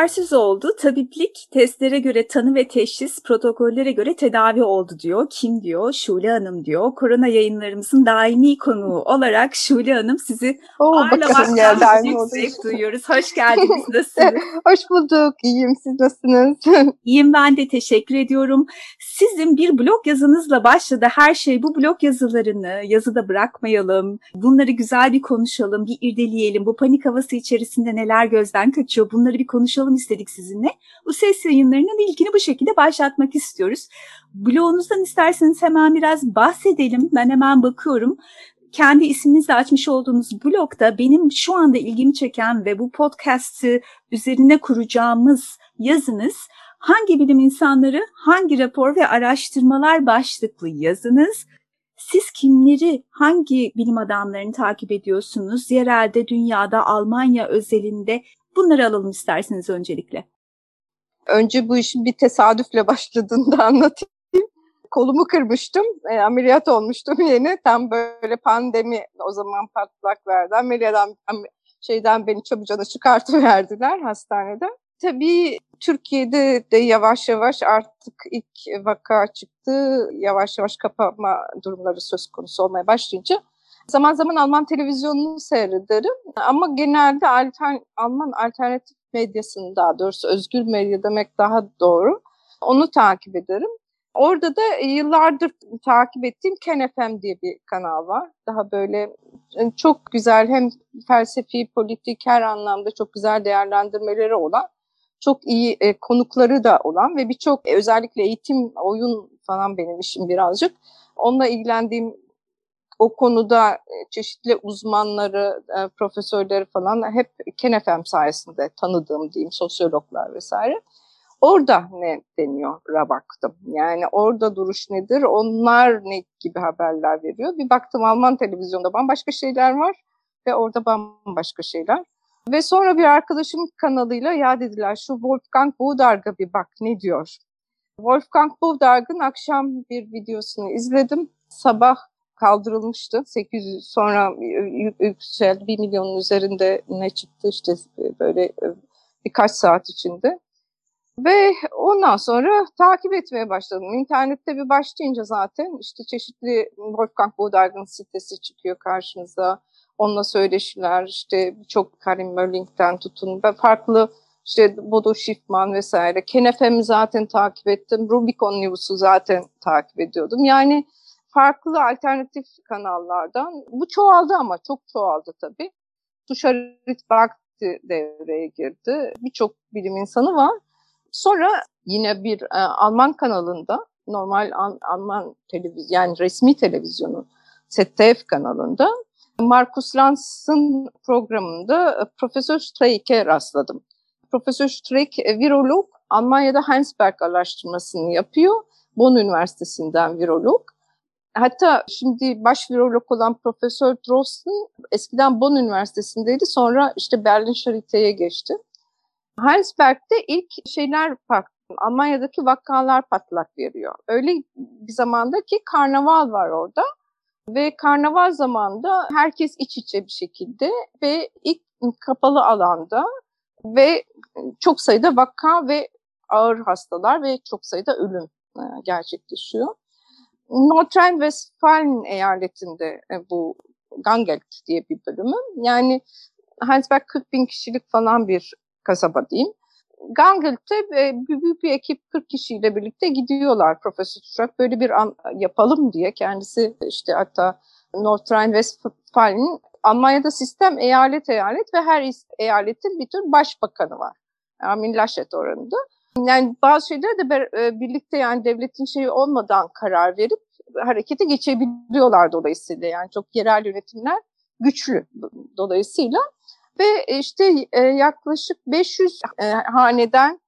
tersiz oldu. Tabiplik testlere göre tanı ve teşhis, protokollere göre tedavi oldu diyor. Kim diyor? Şule Hanım diyor. Korona yayınlarımızın daimi konuğu olarak Şule Hanım sizi Oo, ağırlamaktan büyük zevk duyuyoruz. Hoş geldiniz. Nasılsınız? Hoş bulduk. İyiyim. Siz nasılsınız? İyiyim ben de teşekkür ediyorum. Sizin bir blog yazınızla başladı. Her şey bu blog yazılarını yazıda bırakmayalım. Bunları güzel bir konuşalım, bir irdeleyelim. Bu panik havası içerisinde neler gözden kaçıyor? Bunları bir konuşalım istedik sizinle. Bu ses yayınlarının ilgini bu şekilde başlatmak istiyoruz. Blogunuzdan isterseniz hemen biraz bahsedelim. Ben hemen bakıyorum kendi isminizle açmış olduğunuz blogda benim şu anda ilgimi çeken ve bu podcast'ı üzerine kuracağımız yazınız hangi bilim insanları, hangi rapor ve araştırmalar başlıklı yazınız. Siz kimleri, hangi bilim adamlarını takip ediyorsunuz? Yerelde, dünyada, Almanya özelinde bunları alalım isterseniz öncelikle. Önce bu işin bir tesadüfle başladığını da anlatayım. Kolumu kırmıştım, e, ameliyat olmuştum yeni. Tam böyle pandemi o zaman patlak verdi. Ameliyattan şeyden beni çabucana çıkartıverdiler hastaneden. Tabii Türkiye'de de yavaş yavaş artık ilk vaka çıktı. Yavaş yavaş kapama durumları söz konusu olmaya başlayınca zaman zaman Alman televizyonunu seyrederim. Ama genelde altern, Alman alternatif medyasını daha doğrusu özgür medya demek daha doğru. Onu takip ederim. Orada da yıllardır takip ettiğim Ken FM diye bir kanal var. Daha böyle çok güzel hem felsefi, politik her anlamda çok güzel değerlendirmeleri olan çok iyi e, konukları da olan ve birçok e, özellikle eğitim, oyun falan benim işim birazcık. Onunla ilgilendiğim o konuda e, çeşitli uzmanları, e, profesörleri falan hep KenFM sayesinde tanıdığım diyeyim sosyologlar vesaire. Orada ne deniyor'a baktım. Yani orada duruş nedir, onlar ne gibi haberler veriyor. Bir baktım Alman televizyonda bambaşka şeyler var ve orada bambaşka şeyler. Ve sonra bir arkadaşım kanalıyla ya dediler şu Wolfgang Budarg'a bir bak ne diyor. Wolfgang Budarg'ın akşam bir videosunu izledim. Sabah kaldırılmıştı. 800 sonra yükseldi. 1 milyonun üzerinde ne çıktı işte böyle e, birkaç saat içinde. Ve ondan sonra takip etmeye başladım. İnternette bir başlayınca zaten işte çeşitli Wolfgang Budarg'ın sitesi çıkıyor karşınıza onunla söyleşiler, işte çok Karim Mölling'den tutun ve farklı işte Bodo Schiffman vesaire. Kenefem'i zaten takip ettim. Rubicon News'u zaten takip ediyordum. Yani farklı alternatif kanallardan. Bu çoğaldı ama çok çoğaldı tabii. Tuşarit Bakti devreye girdi. Birçok bilim insanı var. Sonra yine bir e, Alman kanalında normal Al Alman televizyon yani resmi televizyonun ZDF kanalında Markus Lanz'ın programında e, Profesör Streik'e rastladım. Profesör Streik e, virolog, Almanya'da Heinsberg araştırmasını yapıyor. Bonn Üniversitesi'nden virolog. Hatta şimdi baş virolog olan Profesör Drosten eskiden Bonn Üniversitesi'ndeydi. Sonra işte Berlin Charité'ye geçti. Heinsberg'de ilk şeyler Almanya'daki vakalar patlak veriyor. Öyle bir zamanda ki karnaval var orada. Ve karnaval zamanında herkes iç içe bir şekilde ve ilk kapalı alanda ve çok sayıda vaka ve ağır hastalar ve çok sayıda ölüm e, gerçekleşiyor. Nordrhein-Westfalen eyaletinde e, bu Gangelt diye bir bölümü. Yani Heinsberg 40 bin kişilik falan bir kasaba diyeyim. Gangelt'te e, büyük bir ekip 40 kişiyle birlikte gidiyorlar Profesör Tuşak. Böyle bir an yapalım diye kendisi işte hatta Nordrhein-Westfalen'in Almanya'da sistem eyalet eyalet ve her eyaletin bir tür başbakanı var. Armin Laschet oranında. Yani bazı şeyleri de e, birlikte yani devletin şeyi olmadan karar verip harekete geçebiliyorlar dolayısıyla. Yani çok yerel yönetimler güçlü dolayısıyla ve e, işte e, yaklaşık 500 e, haneden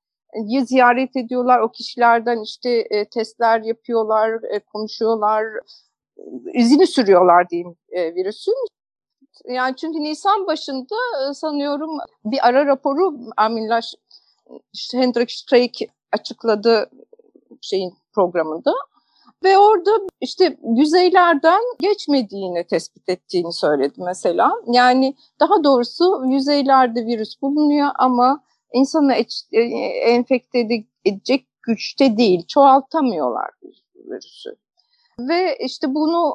ziyaret ediyorlar. O kişilerden işte testler yapıyorlar, konuşuyorlar, izini sürüyorlar diyeyim virüsün. Yani çünkü Nisan başında sanıyorum bir ara raporu Armin Lasch, Hendrik Streik açıkladı şeyin programında. Ve orada işte yüzeylerden geçmediğini tespit ettiğini söyledi mesela. Yani daha doğrusu yüzeylerde virüs bulunuyor ama insanı e, enfekte edecek güçte değil. Çoğaltamıyorlar virüsü. Ve işte bunu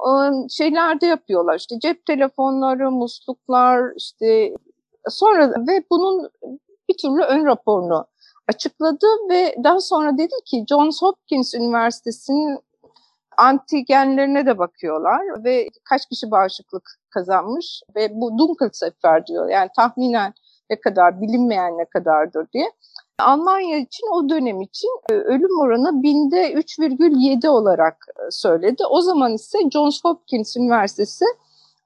şeylerde yapıyorlar. İşte cep telefonları, musluklar, işte sonra ve bunun bir türlü ön raporunu açıkladı ve daha sonra dedi ki Johns Hopkins Üniversitesi'nin antigenlerine de bakıyorlar ve kaç kişi bağışıklık kazanmış ve bu Dunkelziffer diyor. Yani tahminen ne kadar bilinmeyen ne kadardır diye. Almanya için o dönem için e, ölüm oranı binde 3,7 olarak e, söyledi. O zaman ise Johns Hopkins Üniversitesi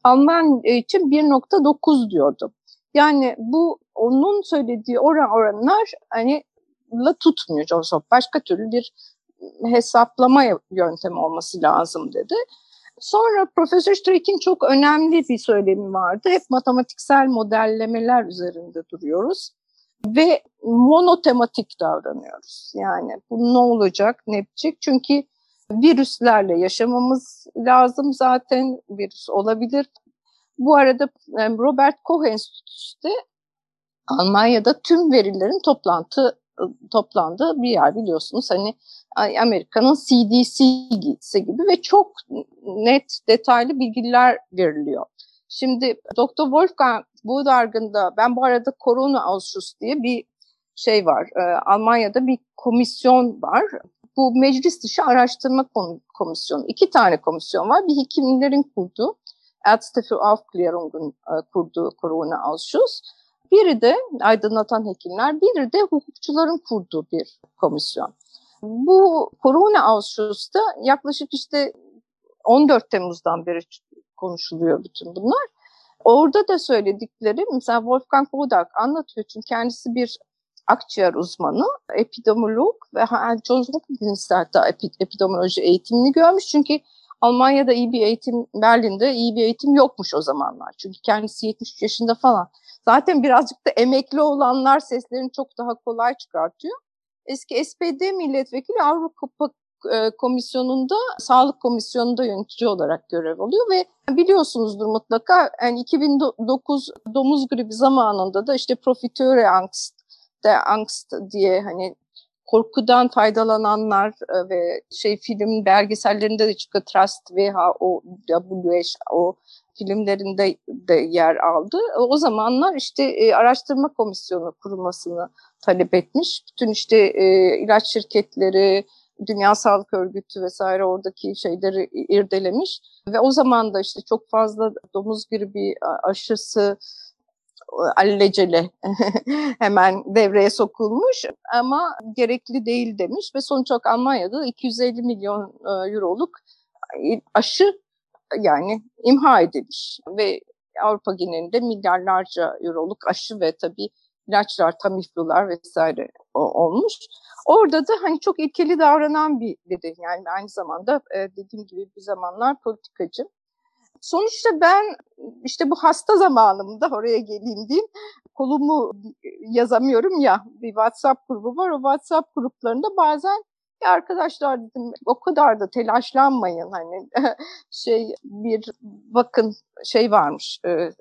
Almanya için 1.9 diyordu. Yani bu onun söylediği oran oranlar hani la tutmuyor Hopkins. Başka türlü bir hesaplama yöntemi olması lazım dedi. Sonra Profesör Streck'in çok önemli bir söylemi vardı. Hep matematiksel modellemeler üzerinde duruyoruz ve monotematik davranıyoruz. Yani bu ne olacak, ne yapacak? Çünkü virüslerle yaşamamız lazım zaten, virüs olabilir. Bu arada Robert Koch Enstitüsü'de Almanya'da tüm verilerin toplantı toplandığı bir yer biliyorsunuz. Hani Amerika'nın CDC gibi ve çok net, detaylı bilgiler veriliyor. Şimdi Dr. Wolfgang Budarg'ın da ben bu arada Corona Ausschuss diye bir şey var. E, Almanya'da bir komisyon var. Bu meclis dışı araştırma komisyonu. İki tane komisyon var. Bir hekimlerin kurduğu, Ärzte für Aufklärung'un e, kurduğu Corona Ausschuss. Biri de aydınlatan hekimler, biri de hukukçuların kurduğu bir komisyon. Bu Corona Ausschuss'ta yaklaşık işte 14 Temmuz'dan beri konuşuluyor bütün bunlar. Orada da söyledikleri mesela Wolfgang Bodak anlatıyor çünkü kendisi bir akciğer uzmanı, epidemiolog ve Johns Hopkins'te hatta epidemioloji eğitimini görmüş. Çünkü Almanya'da iyi bir eğitim, Berlin'de iyi bir eğitim yokmuş o zamanlar. Çünkü kendisi 73 yaşında falan. Zaten birazcık da emekli olanlar seslerini çok daha kolay çıkartıyor. Eski SPD milletvekili Avrupa e, komisyonunda, sağlık komisyonunda yönetici olarak görev alıyor ve biliyorsunuzdur mutlaka yani 2009 domuz gribi zamanında da işte profitöre angst de angst diye hani korkudan faydalananlar e, ve şey film belgesellerinde de çıkıyor Trust WHO, WHO filmlerinde de yer aldı. O zamanlar işte e, araştırma komisyonu kurulmasını talep etmiş. Bütün işte e, ilaç şirketleri, Dünya Sağlık Örgütü vesaire oradaki şeyleri irdelemiş ve o zaman da işte çok fazla domuz gribi aşısı allecele hemen devreye sokulmuş ama gerekli değil demiş ve sonuç olarak Almanya'da 250 milyon euroluk aşı yani imha edilmiş ve Avrupa genelinde milyarlarca euroluk aşı ve tabii ilaçlar, tamiflular vesaire olmuş. Orada da hani çok ilkeli davranan bir biri yani aynı zamanda e, dediğim gibi bir zamanlar politikacı. Sonuçta ben işte bu hasta zamanımda oraya geleyim diyeyim. Kolumu yazamıyorum ya bir WhatsApp grubu var. O WhatsApp gruplarında bazen ya arkadaşlar dedim o kadar da telaşlanmayın hani şey bir bakın şey varmış e,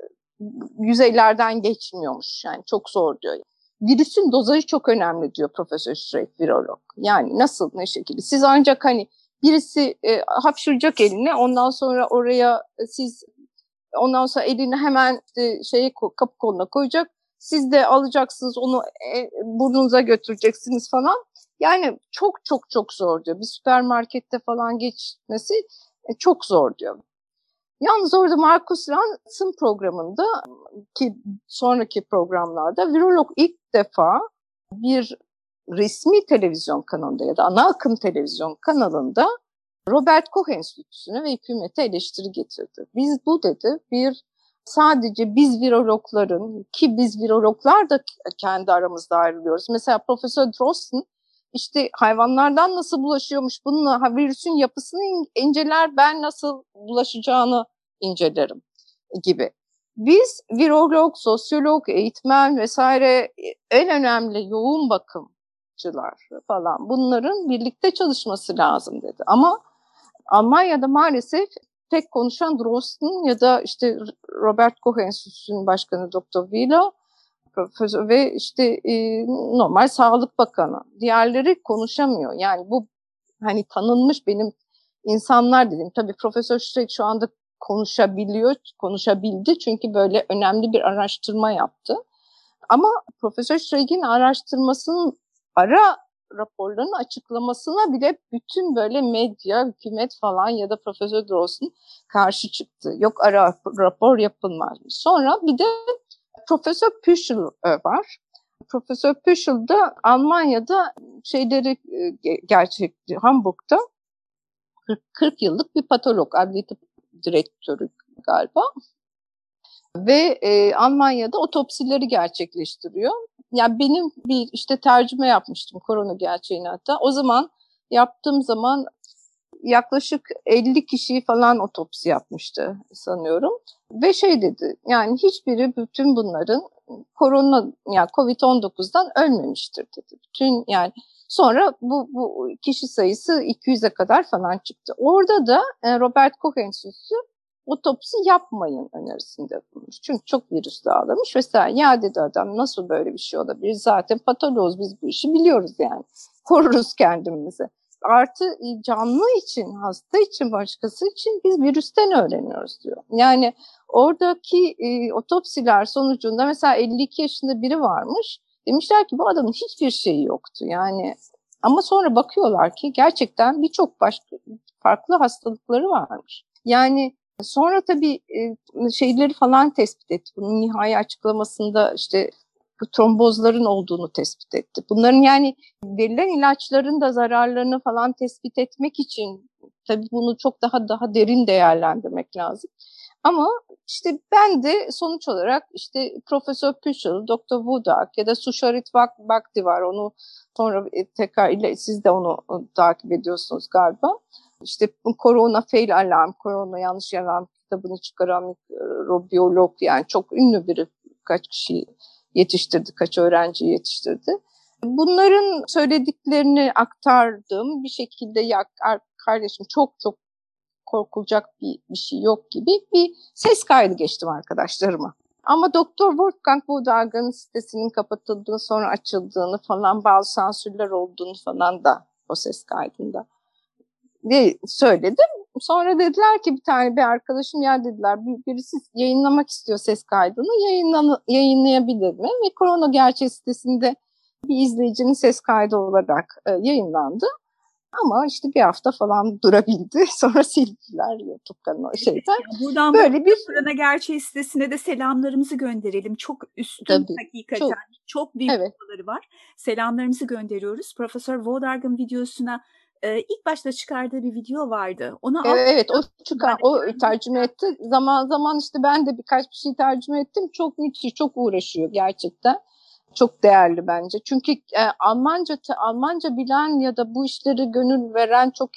yüzeylerden geçmiyormuş yani çok zor diyor. Virüsün dozajı çok önemli diyor Profesör Streck virolog. Yani nasıl ne şekilde siz ancak hani birisi e, hapşıracak eline ondan sonra oraya e, siz ondan sonra elini hemen işte şeye kapı koluna koyacak. Siz de alacaksınız onu e, burnunuza götüreceksiniz falan. Yani çok çok çok zor diyor. Bir süpermarkette falan geçmesi e, çok zor diyor. Yalnız orada Markus Lanz'ın programında ki sonraki programlarda virolog ilk defa bir resmi televizyon kanalında ya da ana akım televizyon kanalında Robert Koch Enstitüsü'ne ve hükümete eleştiri getirdi. Biz bu dedi bir sadece biz virologların ki biz virologlar da kendi aramızda ayrılıyoruz. Mesela Profesör Drosten işte hayvanlardan nasıl bulaşıyormuş bununla virüsün yapısını inceler ben nasıl bulaşacağını incelerim gibi. Biz virolog, sosyolog, eğitmen vesaire en önemli yoğun bakımcılar falan bunların birlikte çalışması lazım dedi. Ama Almanya'da maalesef tek konuşan Drosten ya da işte Robert Koch Enstitüsü'nün başkanı Dr. Wieler Profesör ve işte e, normal Sağlık Bakanı. Diğerleri konuşamıyor. Yani bu hani tanınmış benim insanlar dedim. Tabii Profesör Streck şu anda konuşabiliyor, konuşabildi çünkü böyle önemli bir araştırma yaptı. Ama Profesör Streck'in araştırmasının ara raporlarının açıklamasına bile bütün böyle medya, hükümet falan ya da Profesör Dross'un karşı çıktı. Yok ara rapor yapılmaz. Sonra bir de Profesör Püschel e, var. Profesör Püschel da Almanya'da şeyleri e, gerçekti Hamburg'da 40 yıllık bir patolog, adli tıp direktörü galiba. Ve e, Almanya'da otopsileri gerçekleştiriyor. Yani benim bir işte tercüme yapmıştım korona gerçeğini hatta. O zaman yaptığım zaman yaklaşık 50 kişiyi falan otopsi yapmıştı sanıyorum. Ve şey dedi yani hiçbiri bütün bunların korona yani Covid-19'dan ölmemiştir dedi. Bütün yani sonra bu, bu kişi sayısı 200'e kadar falan çıktı. Orada da e, Robert Koch Enstitüsü otopsi yapmayın önerisinde bulmuş. Çünkü çok virüs dağılmış. Mesela ya dedi adam nasıl böyle bir şey olabilir? Zaten patoloz biz bu işi biliyoruz yani. Koruruz kendimizi. Artı e, canlı için, hasta için, başkası için biz virüsten öğreniyoruz diyor. Yani oradaki e, otopsiler sonucunda mesela 52 yaşında biri varmış. Demişler ki bu adamın hiçbir şeyi yoktu. Yani ama sonra bakıyorlar ki gerçekten birçok başka farklı hastalıkları varmış. Yani Sonra tabii şeyleri falan tespit etti. Bunun nihai açıklamasında işte bu trombozların olduğunu tespit etti. Bunların yani verilen ilaçların da zararlarını falan tespit etmek için tabii bunu çok daha daha derin değerlendirmek lazım. Ama işte ben de sonuç olarak işte Profesör Püschel, Dr. Wodak ya da Susharit Bhakti var. Onu sonra tekrar ile siz de onu takip ediyorsunuz galiba. İşte korona fail alarm, korona yanlış alarm kitabını çıkaran biyolog yani çok ünlü biri kaç kişi yetiştirdi, kaç öğrenci yetiştirdi. Bunların söylediklerini aktardım bir şekilde ya kardeşim çok çok korkulacak bir, bir şey yok gibi bir ses kaydı geçtim arkadaşlarıma. Ama Doktor Wolfgang Budag'ın sitesinin kapatıldığını sonra açıldığını falan bazı sansürler olduğunu falan da o ses kaydında diye söyledim. Sonra dediler ki bir tane bir arkadaşım ya dediler bir, birisi yayınlamak istiyor ses kaydını yayınlan, yayınlayabilir mi? Ve Korona Gerçeği sitesinde bir izleyicinin ses kaydı olarak e, yayınlandı. Ama işte bir hafta falan durabildi. Sonra sildiler YouTube kanalı şeyden. Buradan böyle bir Korona Gerçeği sitesine de selamlarımızı gönderelim. Çok üstün Tabii, hakikaten. Çok, çok büyük evet. var. Selamlarımızı gönderiyoruz. Profesör Vodarg'ın videosuna e, ilk başta çıkardığı bir video vardı. Onu evet, evet o çıkar, o tercüme etti. Zaman zaman işte ben de birkaç bir şey tercüme ettim. Çok müthiş, çok uğraşıyor gerçekten. Çok değerli bence. Çünkü e, Almanca Almanca bilen ya da bu işleri gönül veren çok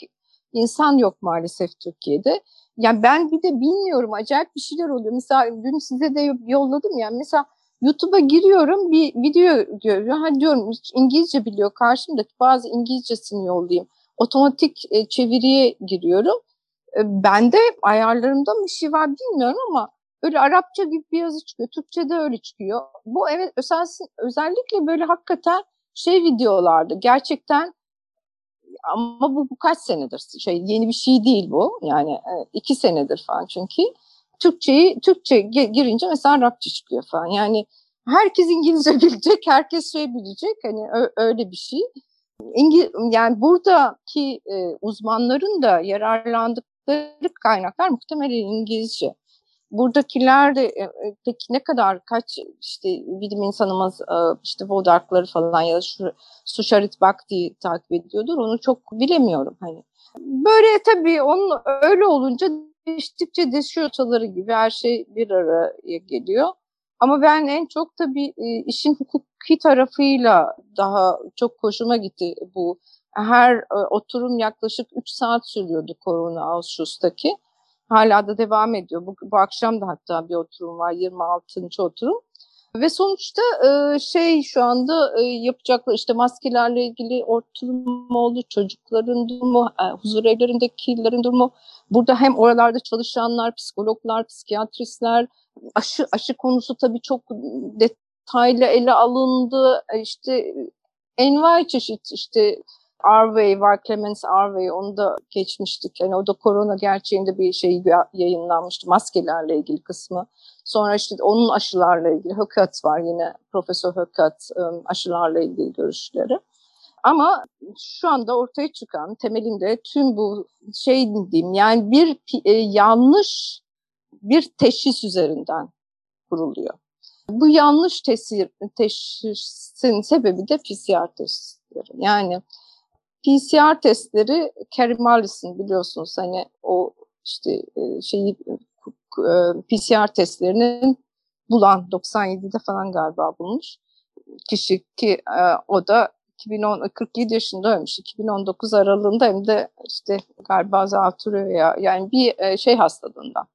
insan yok maalesef Türkiye'de. Yani ben bir de bilmiyorum acayip bir şeyler oluyor. Mesela dün size de yolladım yani mesela YouTube'a giriyorum bir video görüyor. Ha diyorum İngilizce biliyor karşımdaki bazı İngilizcesini yollayayım otomatik e, çeviriye giriyorum. E, ben de ayarlarımda bir şey var bilmiyorum ama öyle Arapça gibi bir yazı çıkıyor. Türkçe'de öyle çıkıyor. Bu evet özellikle böyle hakikaten şey videolardı. Gerçekten ama bu, bu kaç senedir şey yeni bir şey değil bu. Yani e, iki senedir falan çünkü. Türkçeyi Türkçe girince mesela Arapça çıkıyor falan. Yani herkes İngilizce bilecek, herkes şey bilecek. Hani öyle bir şey. İngil yani buradaki e, uzmanların da yararlandıkları kaynaklar muhtemelen İngilizce. Buradakiler de e, e, peki ne kadar kaç işte bilim insanımız e, işte Vodarkları falan ya da şu Susharit Bhakti takip ediyordur onu çok bilemiyorum hani. Böyle tabii onun öyle olunca değiştikçe deşiyor gibi her şey bir araya geliyor. Ama ben en çok tabii e, işin hukuki tarafıyla daha çok hoşuma gitti bu. Her e, oturum yaklaşık 3 saat sürüyordu Korona Ağustos'taki. Hala da devam ediyor. Bu, bu akşam da hatta bir oturum var, 26. oturum. Ve sonuçta e, şey şu anda e, yapacaklar işte maskelerle ilgili oturum oldu, çocukların durumu, e, huzur evlerindekilerin durumu. Burada hem oralarda çalışanlar, psikologlar, psikiyatristler, aşı aşı konusu tabii çok detaylı ele alındı. İşte envai çeşit işte Arvey var, Clemens Arvey onu da geçmiştik. Yani o da korona gerçeğinde bir şey yayınlanmıştı maskelerle ilgili kısmı. Sonra işte onun aşılarla ilgili Höckat var yine Profesör Höckat aşılarla ilgili görüşleri. Ama şu anda ortaya çıkan temelinde tüm bu şey diyeyim yani bir e, yanlış bir teşhis üzerinden kuruluyor. Bu yanlış teşhisin sebebi de PCR testleri. Yani PCR testleri Kerry Mullis'in biliyorsunuz hani o işte e, şeyi e, PCR testlerinin bulan 97'de falan galiba bulmuş kişi ki e, o da 2010 47 yaşında ölmüş. 2019 aralığında hem de işte galiba zatürre ya yani bir şey hastalığından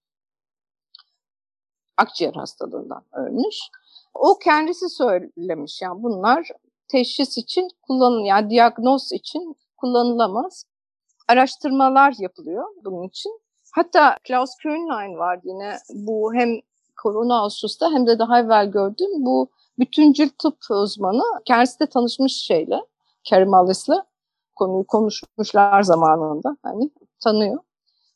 akciğer hastalığından ölmüş. O kendisi söylemiş yani bunlar teşhis için kullanın yani diagnoz için kullanılamaz. Araştırmalar yapılıyor bunun için. Hatta Klaus Köhnlein var yine bu hem korona Ağustos'ta hem de daha evvel gördüm bu bütüncül tıp uzmanı. Kendisi de tanışmış şeyle, Kerim Allis'le konuyu konuşmuşlar zamanında hani tanıyor.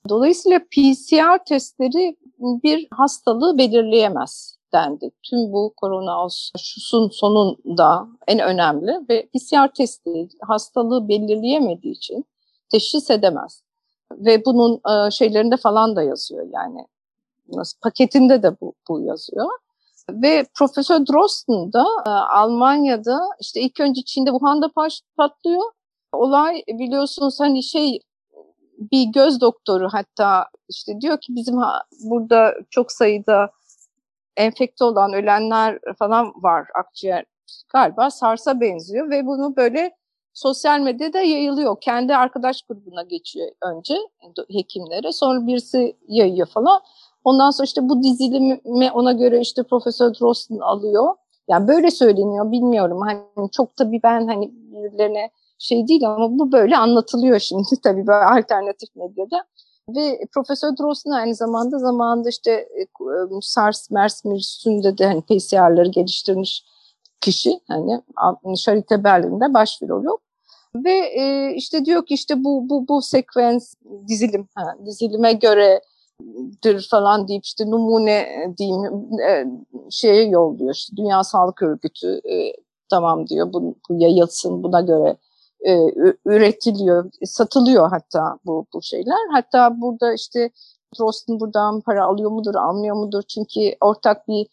Dolayısıyla PCR testleri bir hastalığı belirleyemez dendi. Tüm bu korona aşısının sonunda en önemli ve PCR testi hastalığı belirleyemediği için teşhis edemez. Ve bunun e, şeylerinde falan da yazıyor yani nasıl paketinde de bu, bu yazıyor. Ve Profesör Drosten da e, Almanya'da işte ilk önce Çin'de Wuhan'da patlıyor. Olay biliyorsunuz hani şey bir göz doktoru hatta işte diyor ki bizim burada çok sayıda enfekte olan ölenler falan var akciğer galiba SARS'a benziyor ve bunu böyle sosyal medyada yayılıyor. Kendi arkadaş grubuna geçiyor önce hekimlere sonra birisi yayıyor falan. Ondan sonra işte bu dizilimi ona göre işte Profesör Drosten alıyor. Yani böyle söyleniyor bilmiyorum. Hani çok tabii ben hani birilerine şey değil ama bu böyle anlatılıyor şimdi tabii böyle alternatif medyada. Ve Profesör Drosten aynı zamanda zamanında işte e, SARS, MERS, MERS'ünde de hani PCR'ları geliştirmiş kişi. Hani Charité Berlin'de baş virolog. Ve e, işte diyor ki işte bu bu bu sekvens dizilim ha, dizilime göre dir falan deyip işte numune e, diyeyim e, şeye yolluyor. İşte Dünya Sağlık Örgütü e, tamam diyor bu, bu yayılsın buna göre e, üretiliyor, satılıyor hatta bu, bu şeyler. Hatta burada işte Drosten buradan para alıyor mudur, almıyor mudur? Çünkü ortak bir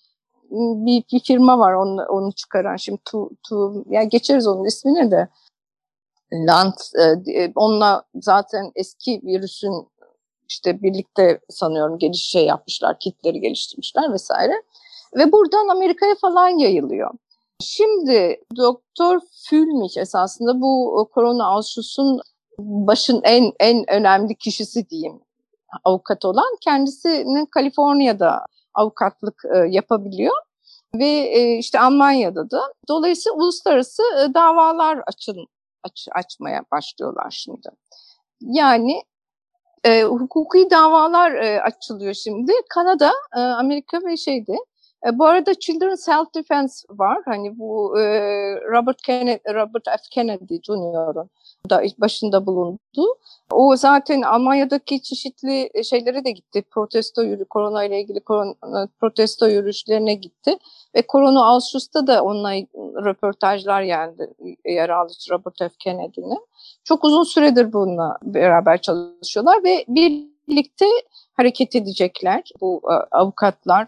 bir, bir firma var onu, onu çıkaran. Şimdi tu, tu, yani geçeriz onun ismini de. Land, e, onunla zaten eski virüsün işte birlikte sanıyorum geliş şey yapmışlar, kitleri geliştirmişler vesaire. Ve buradan Amerika'ya falan yayılıyor. Şimdi Doktor Fülmich esasında bu e, korona aşusun başın en en önemli kişisi diyeyim avukat olan kendisinin Kaliforniya'da avukatlık e, yapabiliyor ve e, işte Almanya'da da dolayısıyla uluslararası davalar açın aç, açmaya başlıyorlar şimdi. Yani e, hukuki davalar e, açılıyor şimdi. Kanada, e, Amerika ve şeyde e, bu arada Children's Health Defense var. Hani bu e, Robert Kennedy, Robert F. Kennedy Jr.'ın da başında bulundu. O zaten Almanya'daki çeşitli e, şeylere de gitti. Protesto yürü, korona ile ilgili korona, protesto yürüyüşlerine gitti. Ve Korona Ausschuss'ta da onunla röportajlar geldi. Yer aldı Robert F. Kennedy'nin. Çok uzun süredir bununla beraber çalışıyorlar ve birlikte hareket edecekler. Bu e, avukatlar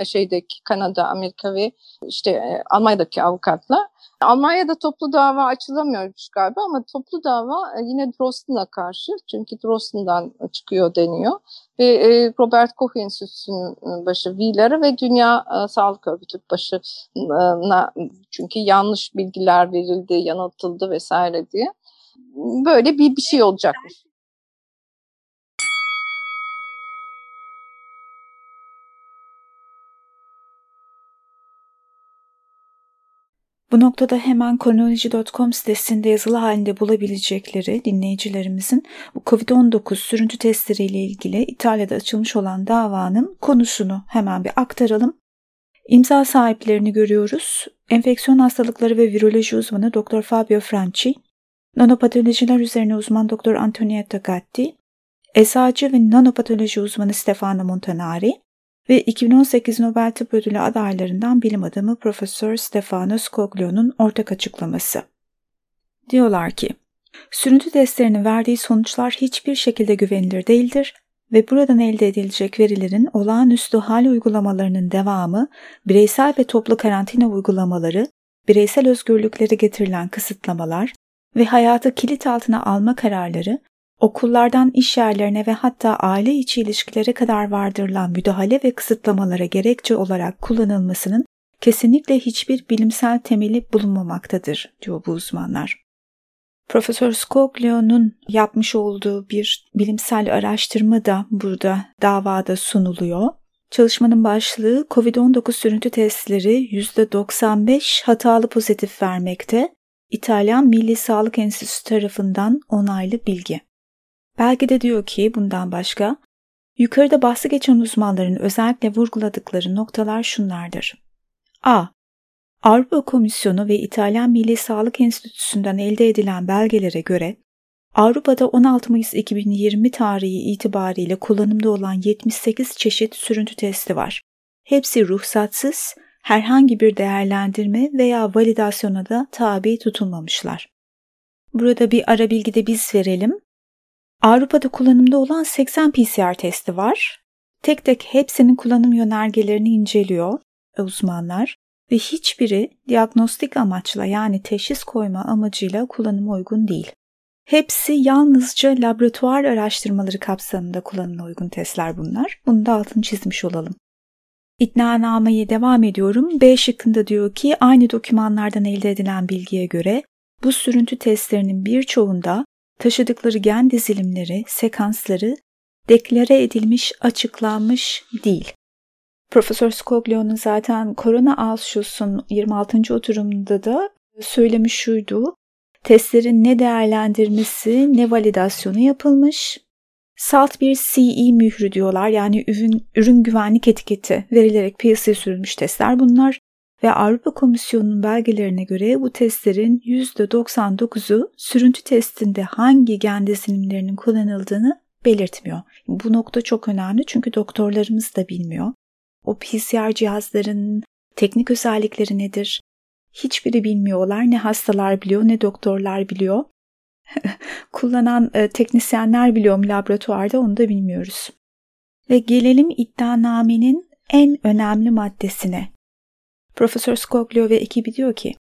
e, şeydeki Kanada, Amerika ve işte e, Almanya'daki avukatlar. Almanya'da toplu dava açılamıyormuş galiba ama toplu dava yine Drosten'a karşı. Çünkü Drosten'dan çıkıyor deniyor. Ve Robert Koch Enstitüsü'nün başı Wheeler'a ve Dünya Sağlık Örgütü başına çünkü yanlış bilgiler verildi, yanıltıldı vesaire diye. Böyle bir, bir şey olacakmış. Bu noktada hemen kronoloji.com sitesinde yazılı halinde bulabilecekleri dinleyicilerimizin bu COVID-19 sürüntü testleriyle ilgili İtalya'da açılmış olan davanın konusunu hemen bir aktaralım. İmza sahiplerini görüyoruz. Enfeksiyon hastalıkları ve viroloji uzmanı Dr. Fabio Franci, nanopatolojiler üzerine uzman Dr. Antonietta Gatti, eczacı ve nanopatoloji uzmanı Stefano Montanari ve 2018 Nobel Tıp Ödülü adaylarından bilim adamı Profesör Stefano Scoglio'nun ortak açıklaması. Diyorlar ki, sürüntü testlerinin verdiği sonuçlar hiçbir şekilde güvenilir değildir ve buradan elde edilecek verilerin olağanüstü hal uygulamalarının devamı, bireysel ve toplu karantina uygulamaları, bireysel özgürlükleri getirilen kısıtlamalar ve hayatı kilit altına alma kararları, okullardan iş yerlerine ve hatta aile içi ilişkilere kadar vardırılan müdahale ve kısıtlamalara gerekçe olarak kullanılmasının kesinlikle hiçbir bilimsel temeli bulunmamaktadır, diyor bu uzmanlar. Profesör Scoglio'nun yapmış olduğu bir bilimsel araştırma da burada davada sunuluyor. Çalışmanın başlığı COVID-19 sürüntü testleri %95 hatalı pozitif vermekte. İtalyan Milli Sağlık Enstitüsü tarafından onaylı bilgi. Belgede diyor ki bundan başka, yukarıda bahsi geçen uzmanların özellikle vurguladıkları noktalar şunlardır. A. Avrupa Komisyonu ve İtalyan Milli Sağlık Enstitüsü'nden elde edilen belgelere göre Avrupa'da 16 Mayıs 2020 tarihi itibariyle kullanımda olan 78 çeşit sürüntü testi var. Hepsi ruhsatsız, herhangi bir değerlendirme veya validasyona da tabi tutulmamışlar. Burada bir ara bilgi de biz verelim. Avrupa'da kullanımda olan 80 PCR testi var. Tek tek hepsinin kullanım yönergelerini inceliyor uzmanlar ve hiçbiri diagnostik amaçla yani teşhis koyma amacıyla kullanıma uygun değil. Hepsi yalnızca laboratuvar araştırmaları kapsamında kullanıma uygun testler bunlar. Bunu da altını çizmiş olalım. İddianameye devam ediyorum. B şıkkında diyor ki aynı dokümanlardan elde edilen bilgiye göre bu sürüntü testlerinin birçoğunda taşıdıkları gen dizilimleri, sekansları deklare edilmiş, açıklanmış değil. Profesör Scoglio'nun zaten Corona Ausschuss'un 26. oturumunda da söylemiş şuydu. Testlerin ne değerlendirmesi ne validasyonu yapılmış. Salt bir CE mührü diyorlar yani ürün, ürün güvenlik etiketi verilerek piyasaya sürülmüş testler bunlar ve Avrupa Komisyonu'nun belgelerine göre bu testlerin %99'u sürüntü testinde hangi gen dizilimlerinin kullanıldığını belirtmiyor. Bu nokta çok önemli çünkü doktorlarımız da bilmiyor. O PCR cihazların teknik özellikleri nedir? Hiçbiri bilmiyorlar. Ne hastalar biliyor ne doktorlar biliyor. Kullanan e, teknisyenler biliyor mu laboratuvarda onu da bilmiyoruz. Ve gelelim iddianamenin en önemli maddesine. Profesör Scoglio ve ekibi diyor ki,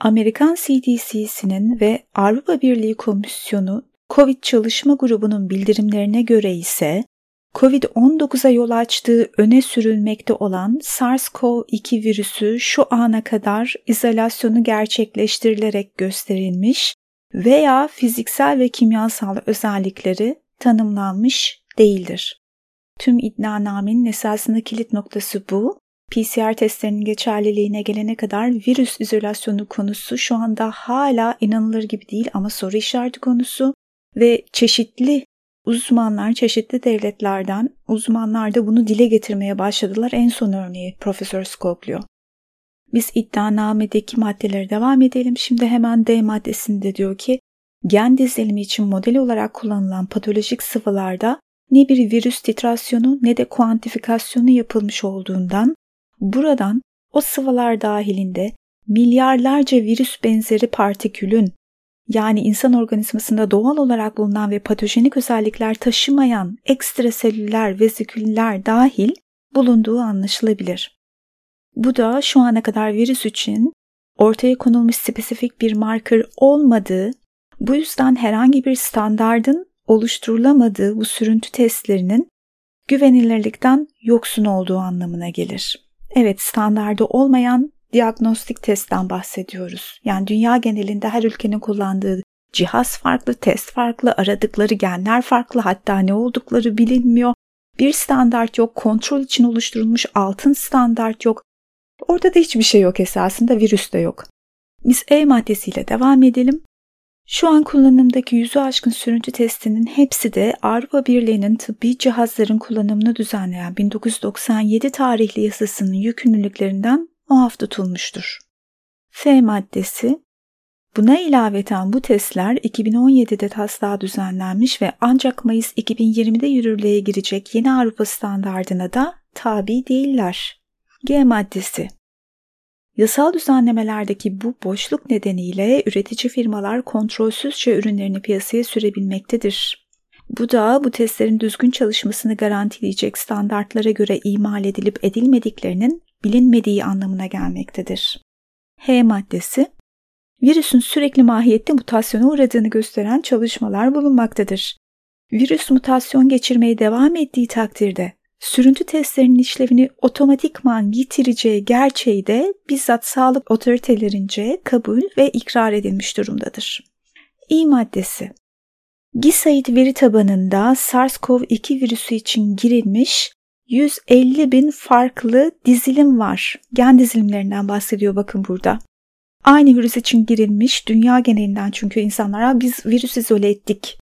Amerikan CDC'sinin ve Avrupa Birliği Komisyonu COVID çalışma grubunun bildirimlerine göre ise COVID-19'a yol açtığı öne sürülmekte olan SARS-CoV-2 virüsü şu ana kadar izolasyonu gerçekleştirilerek gösterilmiş veya fiziksel ve kimyasal özellikleri tanımlanmış değildir. Tüm iddianamenin esasında kilit noktası bu. PCR testlerinin geçerliliğine gelene kadar virüs izolasyonu konusu şu anda hala inanılır gibi değil ama soru işareti konusu ve çeşitli Uzmanlar çeşitli devletlerden uzmanlar da bunu dile getirmeye başladılar. En son örneği Profesör Scoglio. Biz iddianamedeki maddelere devam edelim. Şimdi hemen D maddesinde diyor ki gen dizilimi için model olarak kullanılan patolojik sıvılarda ne bir virüs titrasyonu ne de kuantifikasyonu yapılmış olduğundan buradan o sıvılar dahilinde milyarlarca virüs benzeri partikülün yani insan organizmasında doğal olarak bulunan ve patojenik özellikler taşımayan ekstraselüler veziküller dahil bulunduğu anlaşılabilir. Bu da şu ana kadar virüs için ortaya konulmuş spesifik bir marker olmadığı, bu yüzden herhangi bir standardın oluşturulamadığı bu sürüntü testlerinin güvenilirlikten yoksun olduğu anlamına gelir. Evet standardı olmayan diagnostik testten bahsediyoruz. Yani dünya genelinde her ülkenin kullandığı cihaz farklı, test farklı, aradıkları genler farklı, hatta ne oldukları bilinmiyor. Bir standart yok, kontrol için oluşturulmuş altın standart yok. Orada da hiçbir şey yok esasında, virüs de yok. Biz E maddesiyle devam edelim. Şu an kullanımdaki yüzü aşkın sürüntü testinin hepsi de Avrupa Birliği'nin tıbbi cihazların kullanımını düzenleyen 1997 tarihli yasasının yükümlülüklerinden muaf tutulmuştur. F maddesi Buna ilaveten bu testler 2017'de taslağa düzenlenmiş ve ancak Mayıs 2020'de yürürlüğe girecek yeni Avrupa standardına da tabi değiller. G maddesi Yasal düzenlemelerdeki bu boşluk nedeniyle üretici firmalar kontrolsüzce ürünlerini piyasaya sürebilmektedir. Bu da bu testlerin düzgün çalışmasını garantileyecek standartlara göre imal edilip edilmediklerinin bilinmediği anlamına gelmektedir. H maddesi Virüsün sürekli mahiyette mutasyona uğradığını gösteren çalışmalar bulunmaktadır. Virüs mutasyon geçirmeye devam ettiği takdirde sürüntü testlerinin işlevini otomatikman yitireceği gerçeği de bizzat sağlık otoritelerince kabul ve ikrar edilmiş durumdadır. İ maddesi GISAID veri tabanında SARS-CoV-2 virüsü için girilmiş 150 bin farklı dizilim var. Gen dizilimlerinden bahsediyor bakın burada. Aynı virüs için girilmiş dünya genelinden çünkü insanlara biz virüs izole ettik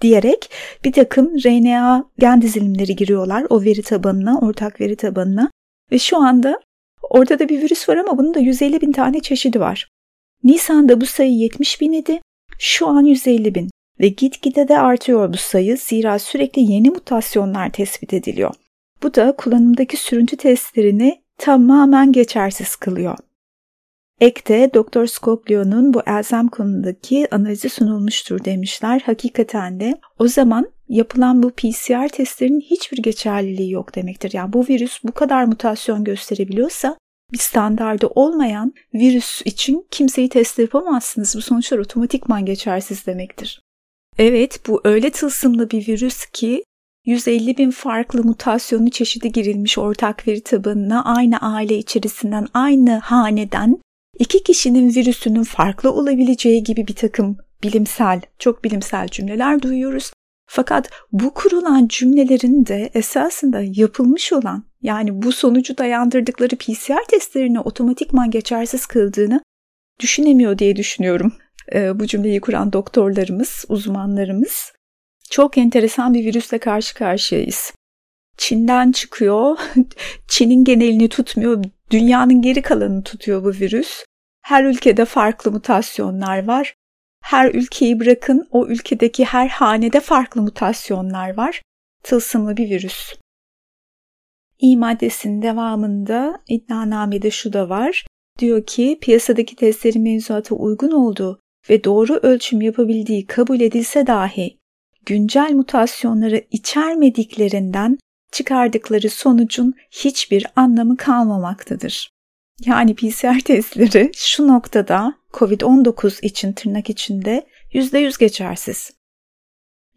diyerek bir takım RNA gen dizilimleri giriyorlar o veri tabanına, ortak veri tabanına ve şu anda ortada bir virüs var ama bunun da 150 bin tane çeşidi var. Nisan'da bu sayı 70 bin idi, şu an 150 bin ve gitgide de artıyor bu sayı zira sürekli yeni mutasyonlar tespit ediliyor. Bu da kullanımdaki sürüntü testlerini tamamen geçersiz kılıyor. Ekte Dr. Scoglio'nun bu elzem konudaki analizi sunulmuştur demişler. Hakikaten de o zaman yapılan bu PCR testlerinin hiçbir geçerliliği yok demektir. Yani bu virüs bu kadar mutasyon gösterebiliyorsa bir standardı olmayan virüs için kimseyi test yapamazsınız. Bu sonuçlar otomatikman geçersiz demektir. Evet bu öyle tılsımlı bir virüs ki 150 bin farklı mutasyonu çeşidi girilmiş ortak veri tabanına aynı aile içerisinden aynı haneden iki kişinin virüsünün farklı olabileceği gibi bir takım bilimsel, çok bilimsel cümleler duyuyoruz. Fakat bu kurulan cümlelerin de esasında yapılmış olan yani bu sonucu dayandırdıkları PCR testlerini otomatikman geçersiz kıldığını düşünemiyor diye düşünüyorum. Ee, bu cümleyi kuran doktorlarımız, uzmanlarımız çok enteresan bir virüsle karşı karşıyayız. Çin'den çıkıyor, Çin'in genelini tutmuyor, dünyanın geri kalanını tutuyor bu virüs. Her ülkede farklı mutasyonlar var. Her ülkeyi bırakın o ülkedeki her hanede farklı mutasyonlar var. Tılsımlı bir virüs. İ maddesinin devamında iddianamede şu da var. Diyor ki piyasadaki testlerin mevzuata uygun olduğu ve doğru ölçüm yapabildiği kabul edilse dahi güncel mutasyonları içermediklerinden çıkardıkları sonucun hiçbir anlamı kalmamaktadır. Yani PCR testleri şu noktada COVID-19 için tırnak içinde %100 geçersiz.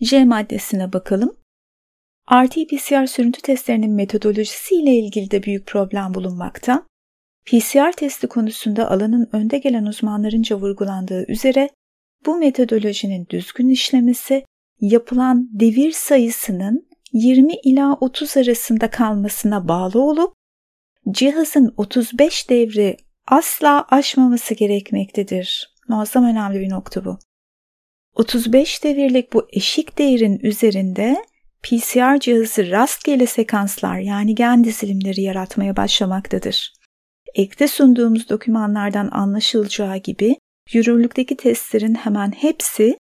J maddesine bakalım. RT-PCR sürüntü testlerinin metodolojisi ile ilgili de büyük problem bulunmakta. PCR testi konusunda alanın önde gelen uzmanlarınca vurgulandığı üzere bu metodolojinin düzgün işlemesi yapılan devir sayısının 20 ila 30 arasında kalmasına bağlı olup cihazın 35 devri asla aşmaması gerekmektedir. Muazzam önemli bir nokta bu. 35 devirlik bu eşik değerin üzerinde PCR cihazı rastgele sekanslar yani gen dizilimleri yaratmaya başlamaktadır. Ekte sunduğumuz dokümanlardan anlaşılacağı gibi yürürlükteki testlerin hemen hepsi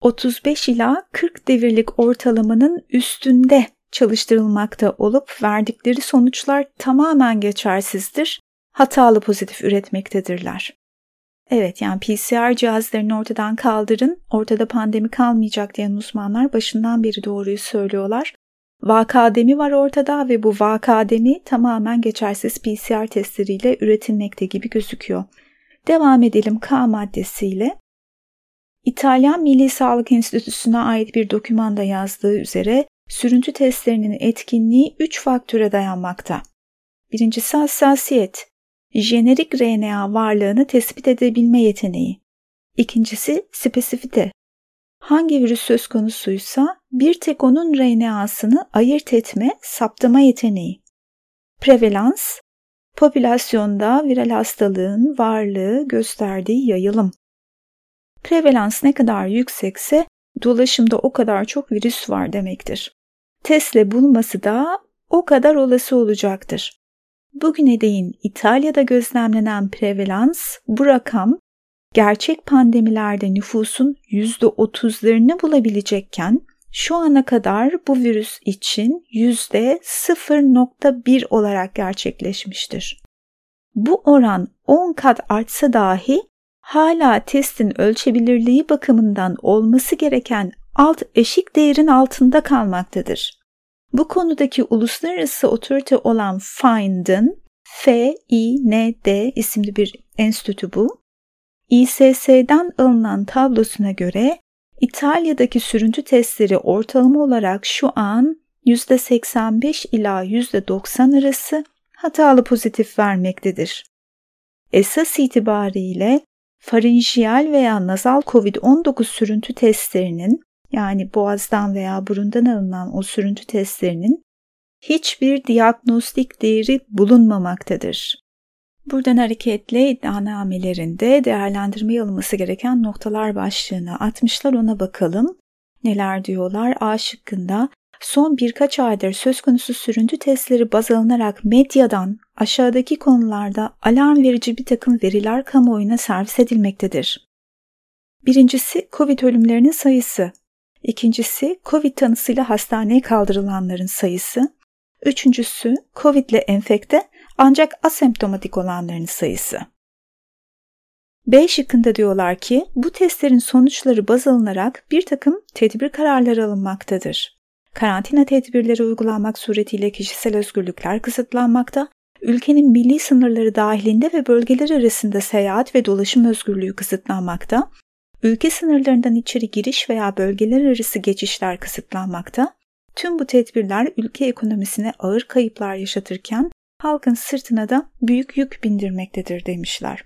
35 ila 40 devirlik ortalamanın üstünde çalıştırılmakta olup verdikleri sonuçlar tamamen geçersizdir, hatalı pozitif üretmektedirler. Evet yani PCR cihazlarını ortadan kaldırın, ortada pandemi kalmayacak diyen uzmanlar başından beri doğruyu söylüyorlar. Vakademi var ortada ve bu vakademi tamamen geçersiz PCR testleriyle üretilmekte gibi gözüküyor. Devam edelim K maddesiyle. İtalyan Milli Sağlık Enstitüsü'ne ait bir dokümanda yazdığı üzere sürüntü testlerinin etkinliği 3 faktöre dayanmakta. Birincisi hassasiyet, jenerik RNA varlığını tespit edebilme yeteneği. İkincisi spesifite. Hangi virüs söz konusuysa bir tek onun RNA'sını ayırt etme, saptama yeteneği. Prevalans, popülasyonda viral hastalığın varlığı gösterdiği yayılım. Prevalans ne kadar yüksekse dolaşımda o kadar çok virüs var demektir. Testle bulması da o kadar olası olacaktır. Bugüne değin İtalya'da gözlemlenen prevalans bu rakam gerçek pandemilerde nüfusun %30'larını bulabilecekken şu ana kadar bu virüs için %0.1 olarak gerçekleşmiştir. Bu oran 10 kat artsa dahi hala testin ölçebilirliği bakımından olması gereken alt eşik değerin altında kalmaktadır. Bu konudaki uluslararası otorite olan FIND'ın FIND isimli bir enstitü bu. İSS'den alınan tablosuna göre İtalya'daki sürüntü testleri ortalama olarak şu an %85 ila %90 arası hatalı pozitif vermektedir. Esas itibariyle farinjiyal veya nazal COVID-19 sürüntü testlerinin yani boğazdan veya burundan alınan o sürüntü testlerinin hiçbir diagnostik değeri bulunmamaktadır. Buradan hareketle iddianamelerinde değerlendirmeye alınması gereken noktalar başlığını atmışlar ona bakalım. Neler diyorlar? A şıkkında son birkaç aydır söz konusu sürüntü testleri baz alınarak medyadan aşağıdaki konularda alarm verici bir takım veriler kamuoyuna servis edilmektedir. Birincisi COVID ölümlerinin sayısı. İkincisi COVID tanısıyla hastaneye kaldırılanların sayısı. Üçüncüsü COVID ile enfekte ancak asemptomatik olanların sayısı. B şıkkında diyorlar ki bu testlerin sonuçları baz alınarak bir takım tedbir kararları alınmaktadır. Karantina tedbirleri uygulanmak suretiyle kişisel özgürlükler kısıtlanmakta, ülkenin milli sınırları dahilinde ve bölgeler arasında seyahat ve dolaşım özgürlüğü kısıtlanmakta, ülke sınırlarından içeri giriş veya bölgeler arası geçişler kısıtlanmakta, tüm bu tedbirler ülke ekonomisine ağır kayıplar yaşatırken halkın sırtına da büyük yük bindirmektedir demişler.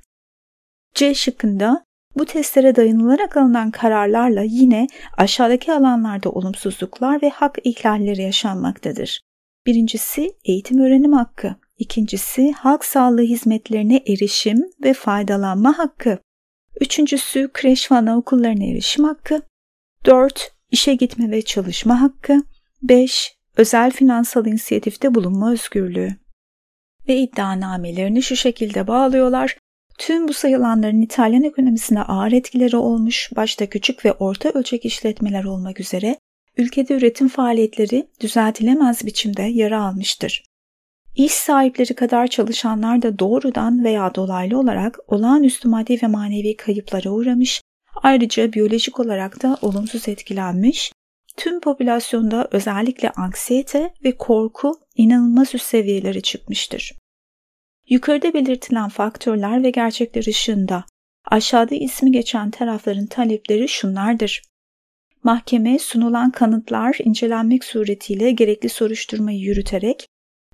C şıkkında bu testlere dayanılarak alınan kararlarla yine aşağıdaki alanlarda olumsuzluklar ve hak ihlalleri yaşanmaktadır. Birincisi eğitim öğrenim hakkı, ikincisi halk sağlığı hizmetlerine erişim ve faydalanma hakkı, üçüncüsü kreş ve anaokullarına erişim hakkı, dört işe gitme ve çalışma hakkı, beş özel finansal inisiyatifte bulunma özgürlüğü ve iddianamelerini şu şekilde bağlıyorlar. Tüm bu sayılanların İtalyan ekonomisine ağır etkileri olmuş, başta küçük ve orta ölçek işletmeler olmak üzere ülkede üretim faaliyetleri düzeltilemez biçimde yara almıştır. İş sahipleri kadar çalışanlar da doğrudan veya dolaylı olarak olağanüstü maddi ve manevi kayıplara uğramış, ayrıca biyolojik olarak da olumsuz etkilenmiş, tüm popülasyonda özellikle anksiyete ve korku inanılmaz üst seviyelere çıkmıştır. Yukarıda belirtilen faktörler ve gerçekler ışığında aşağıda ismi geçen tarafların talepleri şunlardır. Mahkeme sunulan kanıtlar incelenmek suretiyle gerekli soruşturmayı yürüterek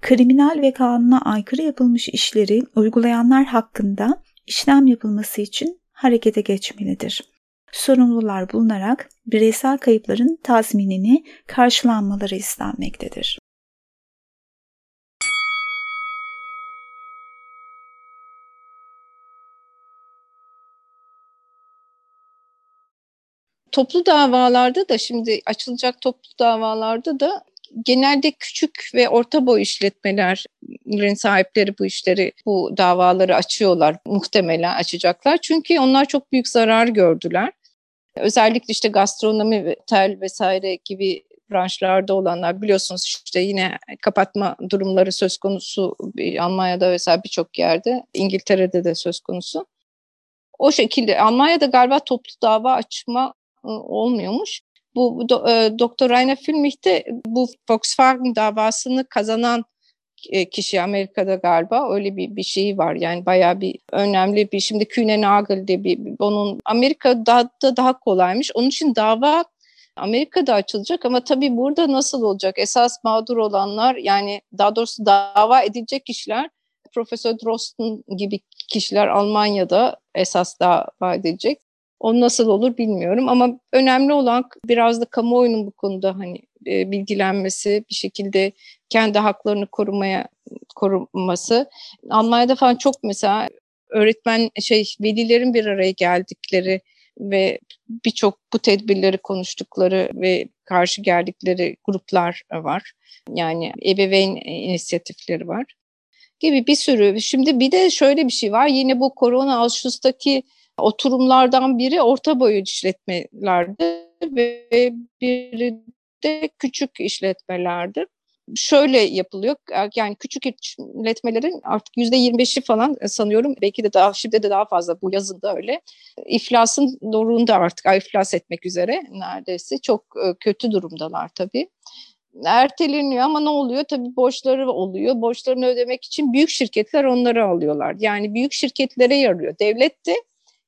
kriminal ve kanuna aykırı yapılmış işleri uygulayanlar hakkında işlem yapılması için harekete geçmelidir. Sorumlular bulunarak bireysel kayıpların tazminini karşılanmaları istenmektedir. toplu davalarda da şimdi açılacak toplu davalarda da genelde küçük ve orta boy işletmelerin sahipleri bu işleri, bu davaları açıyorlar. Muhtemelen açacaklar. Çünkü onlar çok büyük zarar gördüler. Özellikle işte gastronomi, tel vesaire gibi branşlarda olanlar biliyorsunuz işte yine kapatma durumları söz konusu Almanya'da vesaire birçok yerde, İngiltere'de de söz konusu. O şekilde Almanya'da galiba toplu dava açma olmuyormuş. Bu do, e, Doktor Rainer Füllmich de bu Volkswagen davasını kazanan e, kişi Amerika'da galiba öyle bir bir şeyi var yani bayağı bir önemli bir şimdi Kühne Nagel de bir onun Amerika'da da daha kolaymış. Onun için dava Amerika'da açılacak ama tabii burada nasıl olacak? Esas mağdur olanlar yani daha doğrusu dava edilecek kişiler Profesör Drosten gibi kişiler Almanya'da esas dava edilecek. O nasıl olur bilmiyorum ama önemli olan biraz da kamuoyunun bu konuda hani e, bilgilenmesi, bir şekilde kendi haklarını korumaya korunması. Almanya'da falan çok mesela öğretmen şey velilerin bir araya geldikleri ve birçok bu tedbirleri konuştukları ve karşı geldikleri gruplar var. Yani ebeveyn inisiyatifleri var gibi bir sürü. Şimdi bir de şöyle bir şey var. Yine bu korona Ağustos'taki oturumlardan biri orta boy işletmelerdi ve biri de küçük işletmelerdi. Şöyle yapılıyor. Yani küçük işletmelerin artık yüzde 25'i falan sanıyorum belki de daha şimdi de daha fazla bu yazında öyle. İflasın doğrunda artık iflas etmek üzere neredeyse. Çok kötü durumdalar tabii erteleniyor ama ne oluyor? Tabii borçları oluyor. Borçlarını ödemek için büyük şirketler onları alıyorlar. Yani büyük şirketlere yarıyor. Devlet de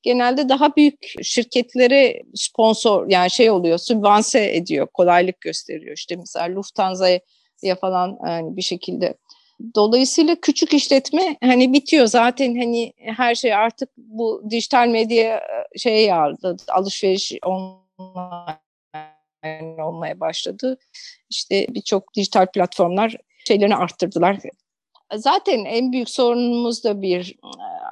genelde daha büyük şirketlere sponsor yani şey oluyor, sübvanse ediyor, kolaylık gösteriyor. İşte mesela Lufthansa'ya falan yani bir şekilde. Dolayısıyla küçük işletme hani bitiyor zaten hani her şey artık bu dijital medya şeye yardı, alışveriş online olmaya başladı. İşte birçok dijital platformlar şeylerini arttırdılar. Zaten en büyük sorunumuz da bir e,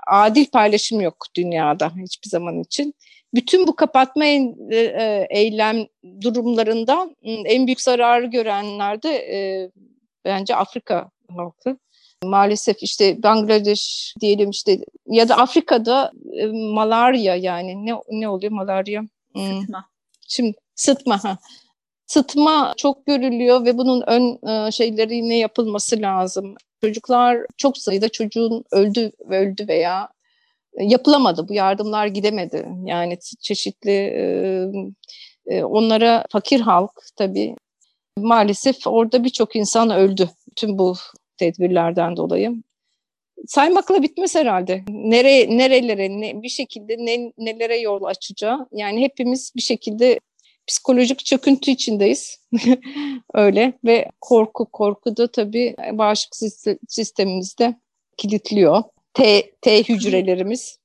adil paylaşım yok dünyada hiçbir zaman için. Bütün bu kapatma e, e, eylem durumlarından en büyük zararı görenler de bence Afrika halkı. Maalesef işte Bangladeş diyelim işte ya da Afrika'da malaria yani ne ne oluyor malaria? Sıtma. Şimdi sıtma ha. Sıtma çok görülüyor ve bunun ön e, şeyleri yine yapılması lazım. Çocuklar çok sayıda çocuğun öldü öldü veya yapılamadı. Bu yardımlar gidemedi. Yani çeşitli e, e, onlara fakir halk tabii maalesef orada birçok insan öldü. Tüm bu tedbirlerden dolayı. Saymakla bitmez herhalde. Nereye, nerelere, ne, bir şekilde ne, nelere yol açacağı. Yani hepimiz bir şekilde psikolojik çöküntü içindeyiz. Öyle ve korku, korku da tabii bağışıklık sistemimizde kilitliyor. T, T hücrelerimiz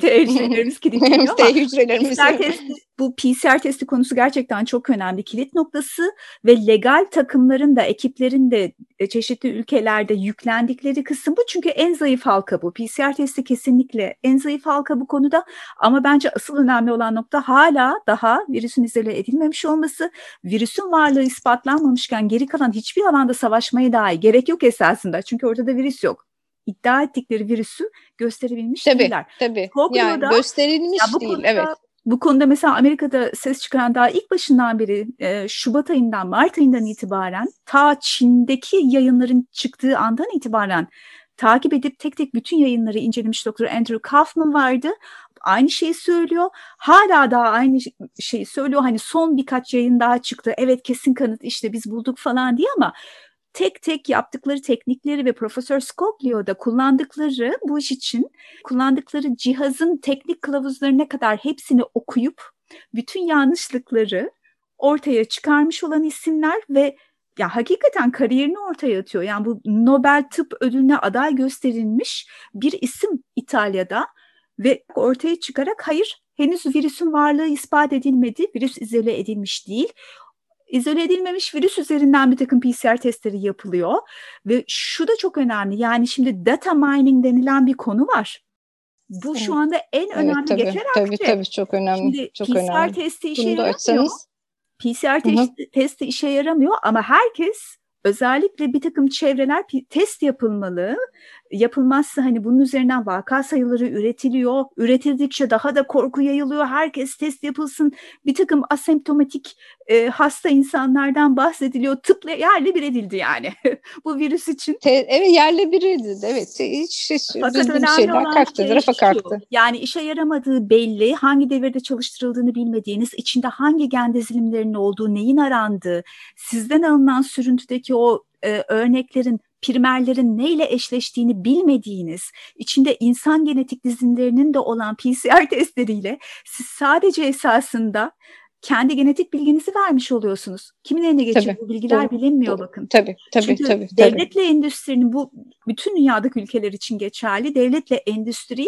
T hücrelerimiz kilitliyor T hücrelerimiz. PCR testi, bu PCR testi konusu gerçekten çok önemli. Kilit noktası ve legal takımların da ekiplerin de e, çeşitli ülkelerde yüklendikleri kısım bu. Çünkü en zayıf halka bu. PCR testi kesinlikle en zayıf halka bu konuda. Ama bence asıl önemli olan nokta hala daha virüsün izole edilmemiş olması. Virüsün varlığı ispatlanmamışken geri kalan hiçbir alanda savaşmaya dahi gerek yok esasında. Çünkü ortada virüs yok iddia ettikleri virüsü gösterebilmiş tabii, değiller. Tabii yani gösterilmiş ya değil konuda, evet. Bu konuda mesela Amerika'da ses çıkaran daha ilk başından beri e, Şubat ayından Mart ayından itibaren ta Çin'deki yayınların çıktığı andan itibaren takip edip tek tek bütün yayınları incelemiş Doktor Andrew Kaufman vardı. Aynı şeyi söylüyor. Hala daha aynı şeyi söylüyor. Hani son birkaç yayın daha çıktı. Evet kesin kanıt işte biz bulduk falan diye ama tek tek yaptıkları teknikleri ve Profesör Scoglio'da kullandıkları bu iş için kullandıkları cihazın teknik kılavuzlarına kadar hepsini okuyup bütün yanlışlıkları ortaya çıkarmış olan isimler ve ya hakikaten kariyerini ortaya atıyor. Yani bu Nobel Tıp Ödülüne aday gösterilmiş bir isim İtalya'da ve ortaya çıkarak hayır henüz virüsün varlığı ispat edilmedi, virüs izole edilmiş değil izole edilmemiş virüs üzerinden bir takım PCR testleri yapılıyor. Ve şu da çok önemli yani şimdi data mining denilen bir konu var. Bu evet. şu anda en önemli evet, tabii, geçer tabii, akçe. Tabii çok önemli. Şimdi çok PCR önemli. testi işe Bunu yaramıyor. PCR testi, testi işe yaramıyor ama herkes özellikle bir takım çevreler test yapılmalı yapılmazsa hani bunun üzerinden vaka sayıları üretiliyor. Üretildikçe daha da korku yayılıyor. Herkes test yapılsın. Bir takım asemptomatik e, hasta insanlardan bahsediliyor. Tıpla yerle bir edildi yani bu virüs için. Te, evet yerle bir edildi. Evet hiç, hiç Fakat önemli şeyler kalktı, şey rafa kalktı. Yani işe yaramadığı belli. Hangi devirde çalıştırıldığını bilmediğiniz, içinde hangi gen dizilimlerinin olduğu, neyin arandığı, sizden alınan sürüntüdeki o e, örneklerin primerlerin neyle eşleştiğini bilmediğiniz, içinde insan genetik dizilimlerinin de olan PCR testleriyle siz sadece esasında kendi genetik bilginizi vermiş oluyorsunuz. Kimin eline geçiyor tabii, bu bilgiler tabii, bilinmiyor tabii, bakın. Tabii tabii Çünkü tabii. devletle endüstrinin bu bütün dünyadaki ülkeler için geçerli. Devletle endüstri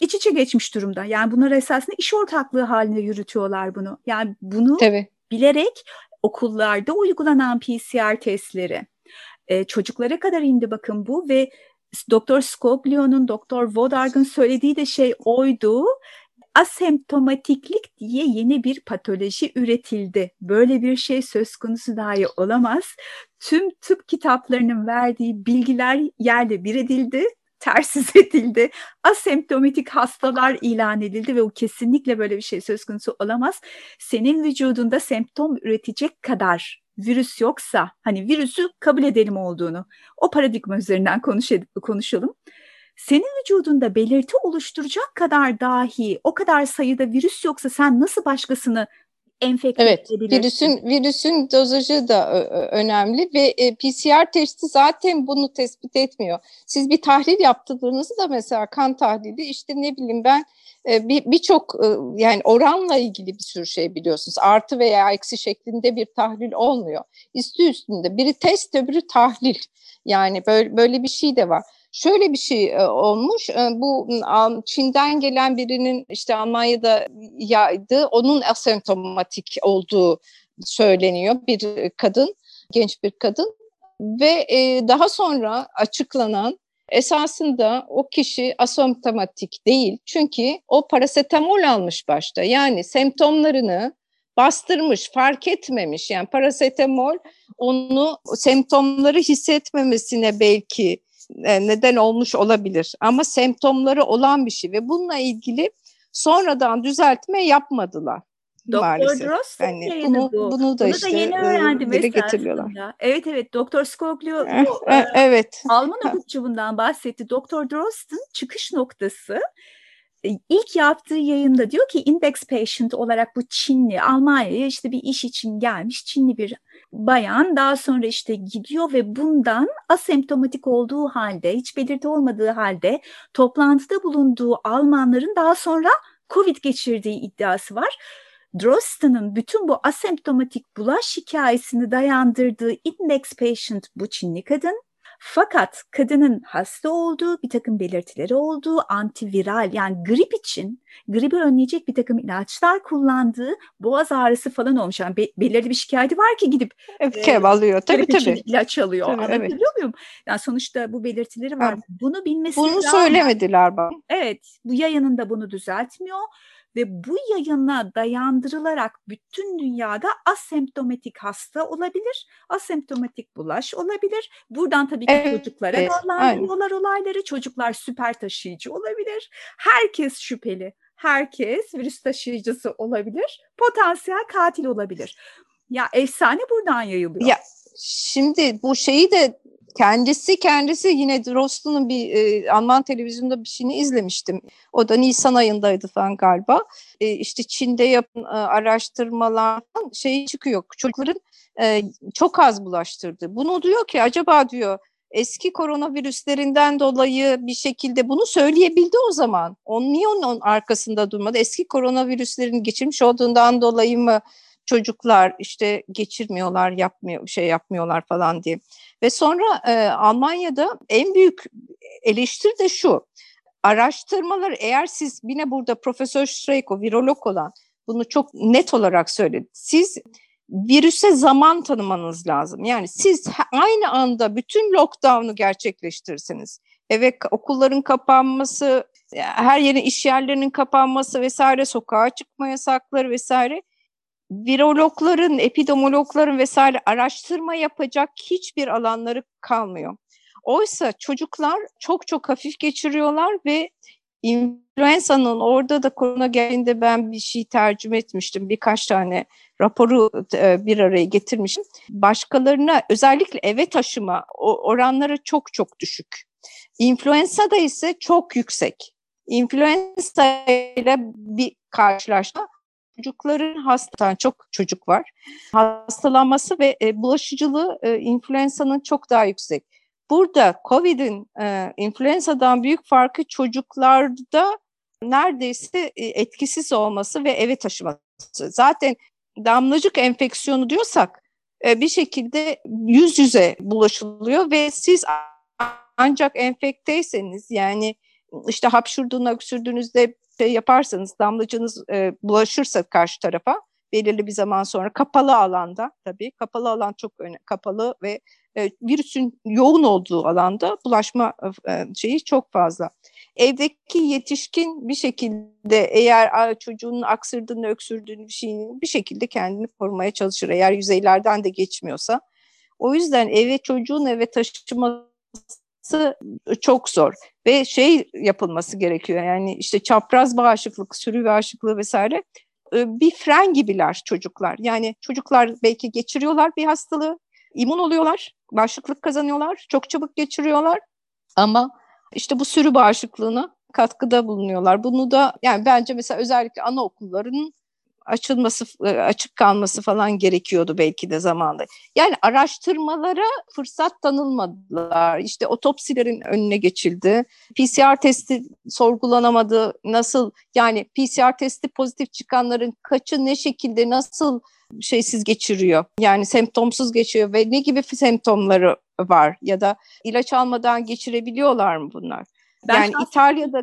iç içe geçmiş durumda. Yani bunlar esasında iş ortaklığı haline yürütüyorlar bunu. Yani bunu tabii. bilerek okullarda uygulanan PCR testleri e, çocuklara kadar indi bakın bu ve Doktor Scoglio'nun, Doktor Vodarg'ın söylediği de şey oydu. asemptomatiklik diye yeni bir patoloji üretildi. Böyle bir şey söz konusu dahi olamaz. Tüm tıp kitaplarının verdiği bilgiler yerle bir edildi tersiz edildi. Asemptomatik hastalar ilan edildi ve o kesinlikle böyle bir şey söz konusu olamaz. Senin vücudunda semptom üretecek kadar virüs yoksa hani virüsü kabul edelim olduğunu o paradigma üzerinden konuş konuşalım. Senin vücudunda belirti oluşturacak kadar dahi o kadar sayıda virüs yoksa sen nasıl başkasını enfekte evet, Virüsün, virüsün dozajı da önemli ve e, PCR testi zaten bunu tespit etmiyor. Siz bir tahlil yaptığınızda da mesela kan tahlili işte ne bileyim ben e, birçok bir, bir yani oranla ilgili bir sürü şey biliyorsunuz. Artı veya eksi şeklinde bir tahlil olmuyor. Üstü üstünde biri test öbürü tahlil. Yani böyle, böyle bir şey de var. Şöyle bir şey olmuş. Bu Çin'den gelen birinin işte Almanya'da yaydı. Onun asemptomatik olduğu söyleniyor bir kadın, genç bir kadın ve daha sonra açıklanan esasında o kişi asemptomatik değil. Çünkü o parasetamol almış başta. Yani semptomlarını bastırmış, fark etmemiş. Yani parasetamol onu semptomları hissetmemesine belki neden olmuş olabilir. Ama semptomları olan bir şey ve bununla ilgili sonradan düzeltme yapmadılar. Doktor maalesef. Drost yani bunu, bu. bunu da bunu işte da yeni öğrendim dile getiriyorlar. Evet evet Doktor Skoglio eh, eh, evet. Alman hukukçu bundan bahsetti. Doktor Drost'un çıkış noktası e, ilk yaptığı yayında diyor ki index patient olarak bu Çinli Almanya'ya işte bir iş için gelmiş Çinli bir bayan daha sonra işte gidiyor ve bundan asemptomatik olduğu halde hiç belirti olmadığı halde toplantıda bulunduğu Almanların daha sonra Covid geçirdiği iddiası var. Drosten'ın bütün bu asemptomatik bulaş hikayesini dayandırdığı index patient bu Çinli kadın fakat kadının hasta olduğu, bir takım belirtileri olduğu, antiviral yani grip için gribi önleyecek bir takım ilaçlar kullandığı, boğaz ağrısı falan olmuş. Yani be, belirli bir şikayeti var ki gidip evet, e, alıyor. Tabii tabii. ilaç alıyor. Tabii, Anlatabiliyor evet. muyum? Yani sonuçta bu belirtileri var. Evet. Bunu bilmesi Bunu söylemediler bana. Evet. Bu yayınında bunu düzeltmiyor ve bu yayına dayandırılarak bütün dünyada asemptomatik hasta olabilir, asemptomatik bulaş olabilir. Buradan tabii ki evet, çocuklara evet, bağlandırıyorlar olayları. Çocuklar süper taşıyıcı olabilir. Herkes şüpheli. Herkes virüs taşıyıcısı olabilir. Potansiyel katil olabilir. Ya efsane buradan yayılıyor. Ya şimdi bu şeyi de kendisi kendisi yine Rostun'un bir e, Alman televizyonda bir şeyini izlemiştim. O da Nisan ayındaydı falan galiba. E, işte Çin'de yapın e, araştırmalardan şey çıkıyor. Çocukların e, çok az bulaştırdı. Bunu diyor ki acaba diyor eski koronavirüslerinden dolayı bir şekilde bunu söyleyebildi o zaman. On niye onun arkasında durmadı? Eski koronavirüslerin geçirmiş olduğundan dolayı mı çocuklar işte geçirmiyorlar, yapmıyor şey yapmıyorlar falan diye. Ve sonra e, Almanya'da en büyük eleştiri de şu. Araştırmalar eğer siz yine burada Profesör Streiko virolog olan bunu çok net olarak söyledi. Siz virüse zaman tanımanız lazım. Yani siz aynı anda bütün lockdown'u gerçekleştirirseniz, eve okulların kapanması, her yerin iş yerlerinin kapanması vesaire, sokağa çıkma yasakları vesaire virologların, epidemiologların vesaire araştırma yapacak hiçbir alanları kalmıyor. Oysa çocuklar çok çok hafif geçiriyorlar ve influenza'nın orada da korona geldiğinde ben bir şey tercüme etmiştim. Birkaç tane raporu e, bir araya getirmişim. Başkalarına özellikle eve taşıma oranları çok çok düşük. İnfluenza'da ise çok yüksek. İnfluenza ile bir karşılaşma çocukların hastalan çok çocuk var. Hastalanması ve e, bulaşıcılığı e, influenza'nın çok daha yüksek. Burada COVID'in e, influenza'dan büyük farkı çocuklarda neredeyse e, etkisiz olması ve eve taşıması. Zaten damlacık enfeksiyonu diyorsak e, bir şekilde yüz yüze bulaşılıyor ve siz ancak enfekteyseniz yani işte hapşurduğunda, öksürdüğünüzde şey yaparsanız damlacınız e, bulaşırsa karşı tarafa belirli bir zaman sonra kapalı alanda tabii kapalı alan çok önemli kapalı ve e, virüsün yoğun olduğu alanda bulaşma e, şeyi çok fazla. evdeki yetişkin bir şekilde eğer çocuğunun aksırdığını, öksürdüğünü bir şeyini bir şekilde kendini korumaya çalışır. Eğer yüzeylerden de geçmiyorsa. O yüzden eve çocuğun eve taşıması çok zor ve şey yapılması gerekiyor. Yani işte çapraz bağışıklık, sürü bağışıklığı vesaire bir fren gibiler çocuklar. Yani çocuklar belki geçiriyorlar bir hastalığı, immün oluyorlar, bağışıklık kazanıyorlar, çok çabuk geçiriyorlar ama işte bu sürü bağışıklığına katkıda bulunuyorlar. Bunu da yani bence mesela özellikle anaokullarının açılması, e, açık kalması falan gerekiyordu belki de zamanda. Yani araştırmalara fırsat tanınmadılar. İşte otopsilerin önüne geçildi. PCR testi sorgulanamadı. Nasıl yani PCR testi pozitif çıkanların kaçı ne şekilde nasıl şeysiz geçiriyor? Yani semptomsuz geçiyor ve ne gibi semptomları var ya da ilaç almadan geçirebiliyorlar mı bunlar? Ben yani İtalya'da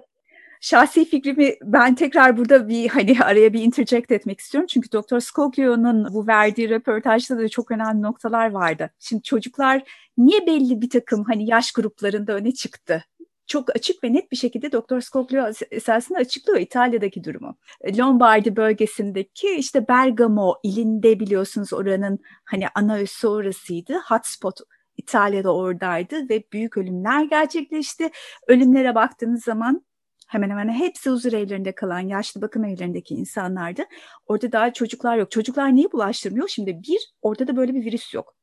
şahsi fikrimi ben tekrar burada bir hani araya bir interject etmek istiyorum. Çünkü Doktor Scoglio'nun bu verdiği röportajda da çok önemli noktalar vardı. Şimdi çocuklar niye belli bir takım hani yaş gruplarında öne çıktı? çok açık ve net bir şekilde Doktor Scoglio esasında açıklıyor İtalya'daki durumu. Lombardi bölgesindeki işte Bergamo ilinde biliyorsunuz oranın hani ana üssü orasıydı. Hotspot İtalya'da oradaydı ve büyük ölümler gerçekleşti. Ölümlere baktığınız zaman hemen hemen hepsi huzur evlerinde kalan yaşlı bakım evlerindeki insanlardı. Orada daha çocuklar yok. Çocuklar niye bulaştırmıyor? Şimdi bir, orada da böyle bir virüs yok.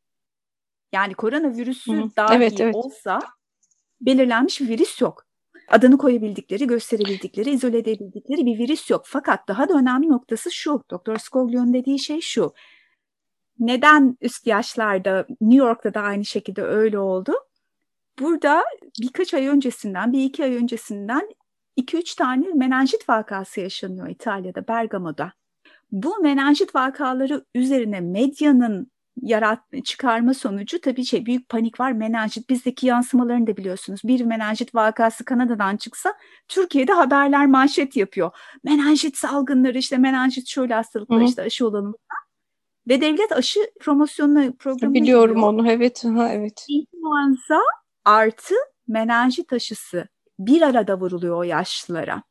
Yani koronavirüsü Hı, dahi evet, evet. olsa belirlenmiş bir virüs yok. Adını koyabildikleri, gösterebildikleri, izole edebildikleri bir virüs yok. Fakat daha da önemli noktası şu, Doktor Scoglio'nun dediği şey şu. Neden üst yaşlarda, New York'ta da aynı şekilde öyle oldu? Burada birkaç ay öncesinden, bir iki ay öncesinden 2-3 tane menenjit vakası yaşanıyor İtalya'da, Bergamo'da. Bu menenjit vakaları üzerine medyanın yarat çıkarma sonucu tabii şey büyük panik var. Menenjit bizdeki yansımalarını da biliyorsunuz. Bir menenjit vakası Kanada'dan çıksa Türkiye'de haberler manşet yapıyor. Menenjit salgınları işte menenjit şöyle hastalıklar Hı-hı. işte aşı olalım ve devlet aşı promosyonuna programı biliyorum yapıyor. onu evet. Ha evet. İnfluenza artı menenjit aşısı bir arada vuruluyor o yaşlılara.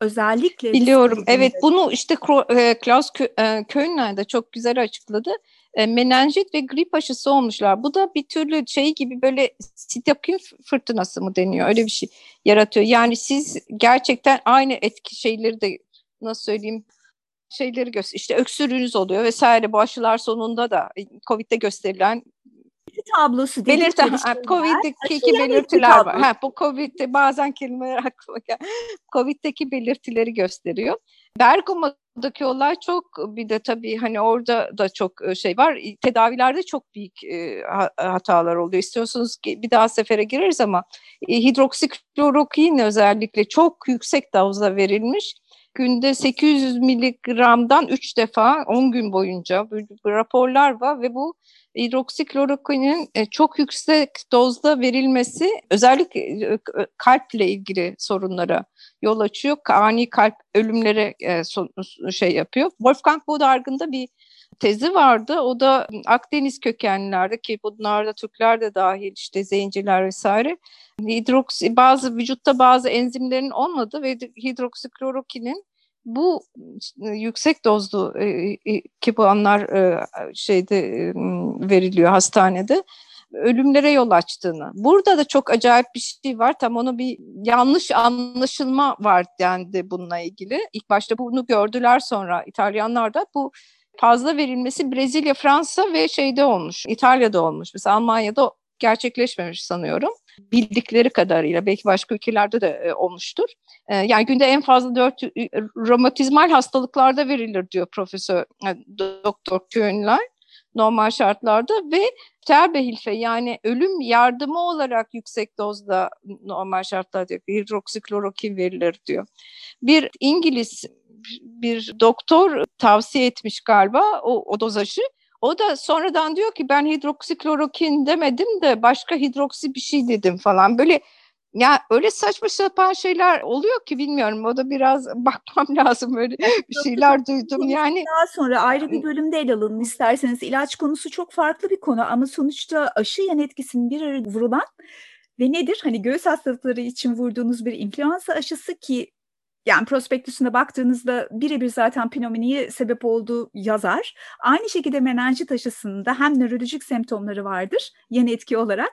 Özellikle biliyorum. Evet bunu işte e, Klaus e, Kölner de çok güzel açıkladı. E, menenjit ve grip aşısı olmuşlar. Bu da bir türlü şey gibi böyle sitokin fırtınası mı deniyor? Öyle bir şey yaratıyor. Yani siz gerçekten aynı etki şeyleri de nasıl söyleyeyim şeyleri göster işte öksürüğünüz oluyor vesaire bu aşılar sonunda da Covid'de gösterilen tablosu belirti Covid'deki belirtiler var. Ha, bu Covid'de bazen kelimeler aklıma gel. Covid'deki belirtileri gösteriyor. Bergamo'daki olay çok bir de tabii hani orada da çok şey var. Tedavilerde çok büyük e, hatalar oluyor. İstiyorsunuz ki bir daha sefere gireriz ama e, hidroksiklorokin özellikle çok yüksek dozda verilmiş günde 800 miligramdan 3 defa 10 gün boyunca raporlar var ve bu hidroksiklorokinin e, çok yüksek dozda verilmesi özellikle e, kalple ilgili sorunlara yol açıyor. Ani kalp ölümlere e, şey yapıyor. Wolfgang Bodarg'ın da bir tezi vardı. O da Akdeniz kökenlilerde ki bunlarda Türkler de dahil işte zenciler vesaire hidroksi bazı vücutta bazı enzimlerin olmadı ve hidroksiklorokinin bu yüksek dozlu e, anlar e, şeyde e, veriliyor hastanede ölümlere yol açtığını. Burada da çok acayip bir şey var. Tam onu bir yanlış anlaşılma var dendi bununla ilgili. İlk başta bunu gördüler sonra İtalyanlar da bu fazla verilmesi Brezilya, Fransa ve şeyde olmuş. İtalya'da olmuş. Mesela Almanya'da gerçekleşmemiş sanıyorum. Bildikleri kadarıyla belki başka ülkelerde de e, olmuştur. E, yani günde en fazla dört e, romatizmal hastalıklarda verilir diyor Profesör e, Doktor Könler normal şartlarda ve terbehilfe yani ölüm yardımı olarak yüksek dozda normal şartlarda hidroksiklorokin verilir diyor. Bir İngiliz bir doktor tavsiye etmiş galiba o, o dozajı o da sonradan diyor ki ben hidroksiklorokin demedim de başka hidroksi bir şey dedim falan. Böyle ya öyle saçma sapan şeyler oluyor ki bilmiyorum. O da biraz bakmam lazım öyle bir şeyler duydum. Yani daha sonra ayrı bir bölümde ele alın isterseniz. ilaç konusu çok farklı bir konu ama sonuçta aşı yan etkisinin bir arada vurulan Ve nedir? Hani göğüs hastalıkları için vurduğunuz bir influenza aşısı ki yani prospektüsüne baktığınızda birebir zaten pneumoniye sebep olduğu yazar. Aynı şekilde menenjit aşısında hem nörolojik semptomları vardır yan etki olarak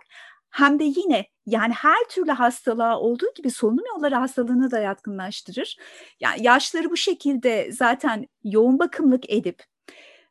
hem de yine yani her türlü hastalığa olduğu gibi solunum yolları hastalığını da yatkınlaştırır. Yani yaşları bu şekilde zaten yoğun bakımlık edip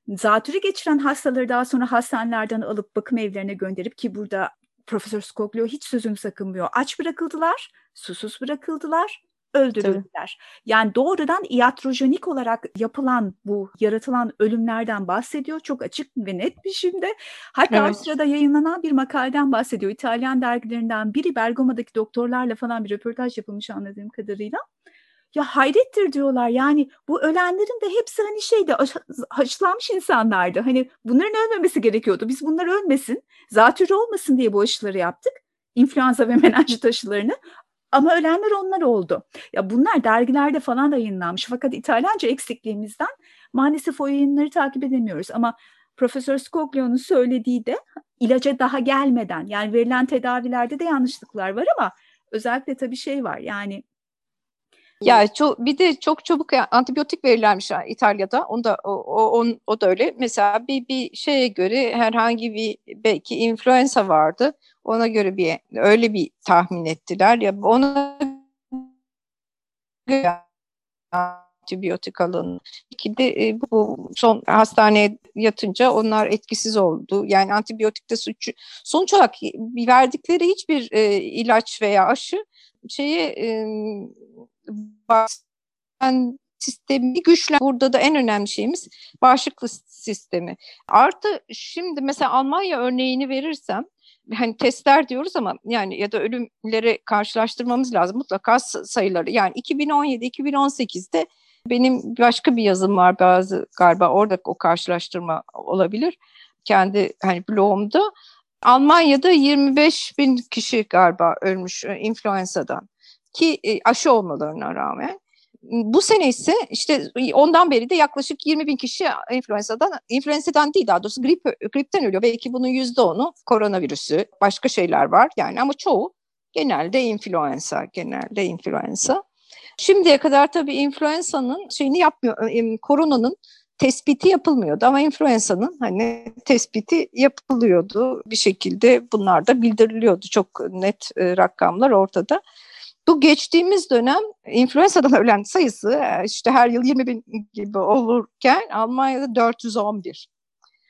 zatürre geçiren hastaları daha sonra hastanelerden alıp bakım evlerine gönderip ki burada Profesör Skoglio hiç sözüm sakınmıyor. Aç bırakıldılar, susuz bırakıldılar, öldürüldüler. Tabii. Yani doğrudan iatrojenik olarak yapılan bu yaratılan ölümlerden bahsediyor. Çok açık ve net bir biçimde. Hatta evet. sırada yayınlanan bir makaleden bahsediyor. İtalyan dergilerinden biri Bergama'daki doktorlarla falan bir röportaj yapılmış anladığım kadarıyla. Ya hayrettir diyorlar yani bu ölenlerin de hepsi hani şeyde aşılanmış insanlardı. Hani bunların ölmemesi gerekiyordu. Biz bunlar ölmesin, zatürre olmasın diye bu aşıları yaptık. İnfluenza ve menenjit aşılarını. Ama ölenler onlar oldu. Ya bunlar dergilerde falan yayınlanmış. Fakat İtalyanca eksikliğimizden maalesef o yayınları takip edemiyoruz. Ama Profesör Scoglio'nun söylediği de ilaca daha gelmeden yani verilen tedavilerde de yanlışlıklar var ama özellikle tabii şey var yani ya çok bir de çok çabuk antibiyotik verirlermiş İtalya'da. Onda o, o, on, o da öyle. Mesela bir bir şeye göre herhangi bir belki influenza vardı. Ona göre bir öyle bir tahmin ettiler ya ona göre antibiyotik alın. İki de e, bu son hastaneye yatınca onlar etkisiz oldu. Yani antibiyotikte suç sonuç olarak verdikleri hiçbir e, ilaç veya aşı şeye e, bağışıklık sistemi güçlen. Burada da en önemli şeyimiz bağışıklık sistemi. Artı şimdi mesela Almanya örneğini verirsem hani testler diyoruz ama yani ya da ölümleri karşılaştırmamız lazım mutlaka sayıları. Yani 2017-2018'de benim başka bir yazım var bazı galiba orada o karşılaştırma olabilir. Kendi hani blogumda. Almanya'da 25 bin kişi galiba ölmüş e, influenzadan ki e, aşı olmalarına rağmen. Bu sene ise işte ondan beri de yaklaşık 20 bin kişi influenzadan, influenzadan değil daha doğrusu grip, gripten ölüyor. Belki bunun yüzde onu koronavirüsü, başka şeyler var yani ama çoğu genelde influenza, genelde influenza. Şimdiye kadar tabii influenza'nın şeyini yapmıyor, koronanın tespiti yapılmıyordu ama influenza'nın hani tespiti yapılıyordu bir şekilde bunlar da bildiriliyordu çok net e, rakamlar ortada. Bu geçtiğimiz dönem influenzadan ölen sayısı e, işte her yıl 20 bin gibi olurken Almanya'da 411.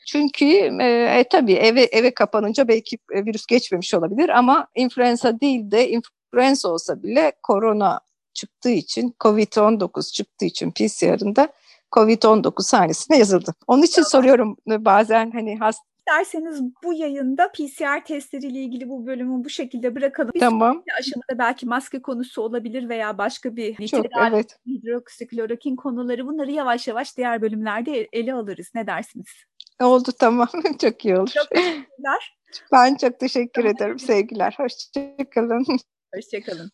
Çünkü e, e, tabii eve eve kapanınca belki e, virüs geçmemiş olabilir ama influenza değil de influenza olsa bile korona çıktığı için COVID-19 çıktığı için PCR'ında COVID-19 sahnesine yazıldı. Onun için soruyorum bazen hani hasta İsterseniz bu yayında PCR testleriyle ilgili bu bölümü bu şekilde bırakalım. Bir tamam. aşamada belki maske konusu olabilir veya başka bir Çok, evet. hidroksiklorokin konuları bunları yavaş yavaş diğer bölümlerde ele alırız. Ne dersiniz? Oldu tamam. çok iyi olur. Çok teşekkürler. Ben çok teşekkür ederim. Sevgiler. Hoşçakalın. Hoşçakalın.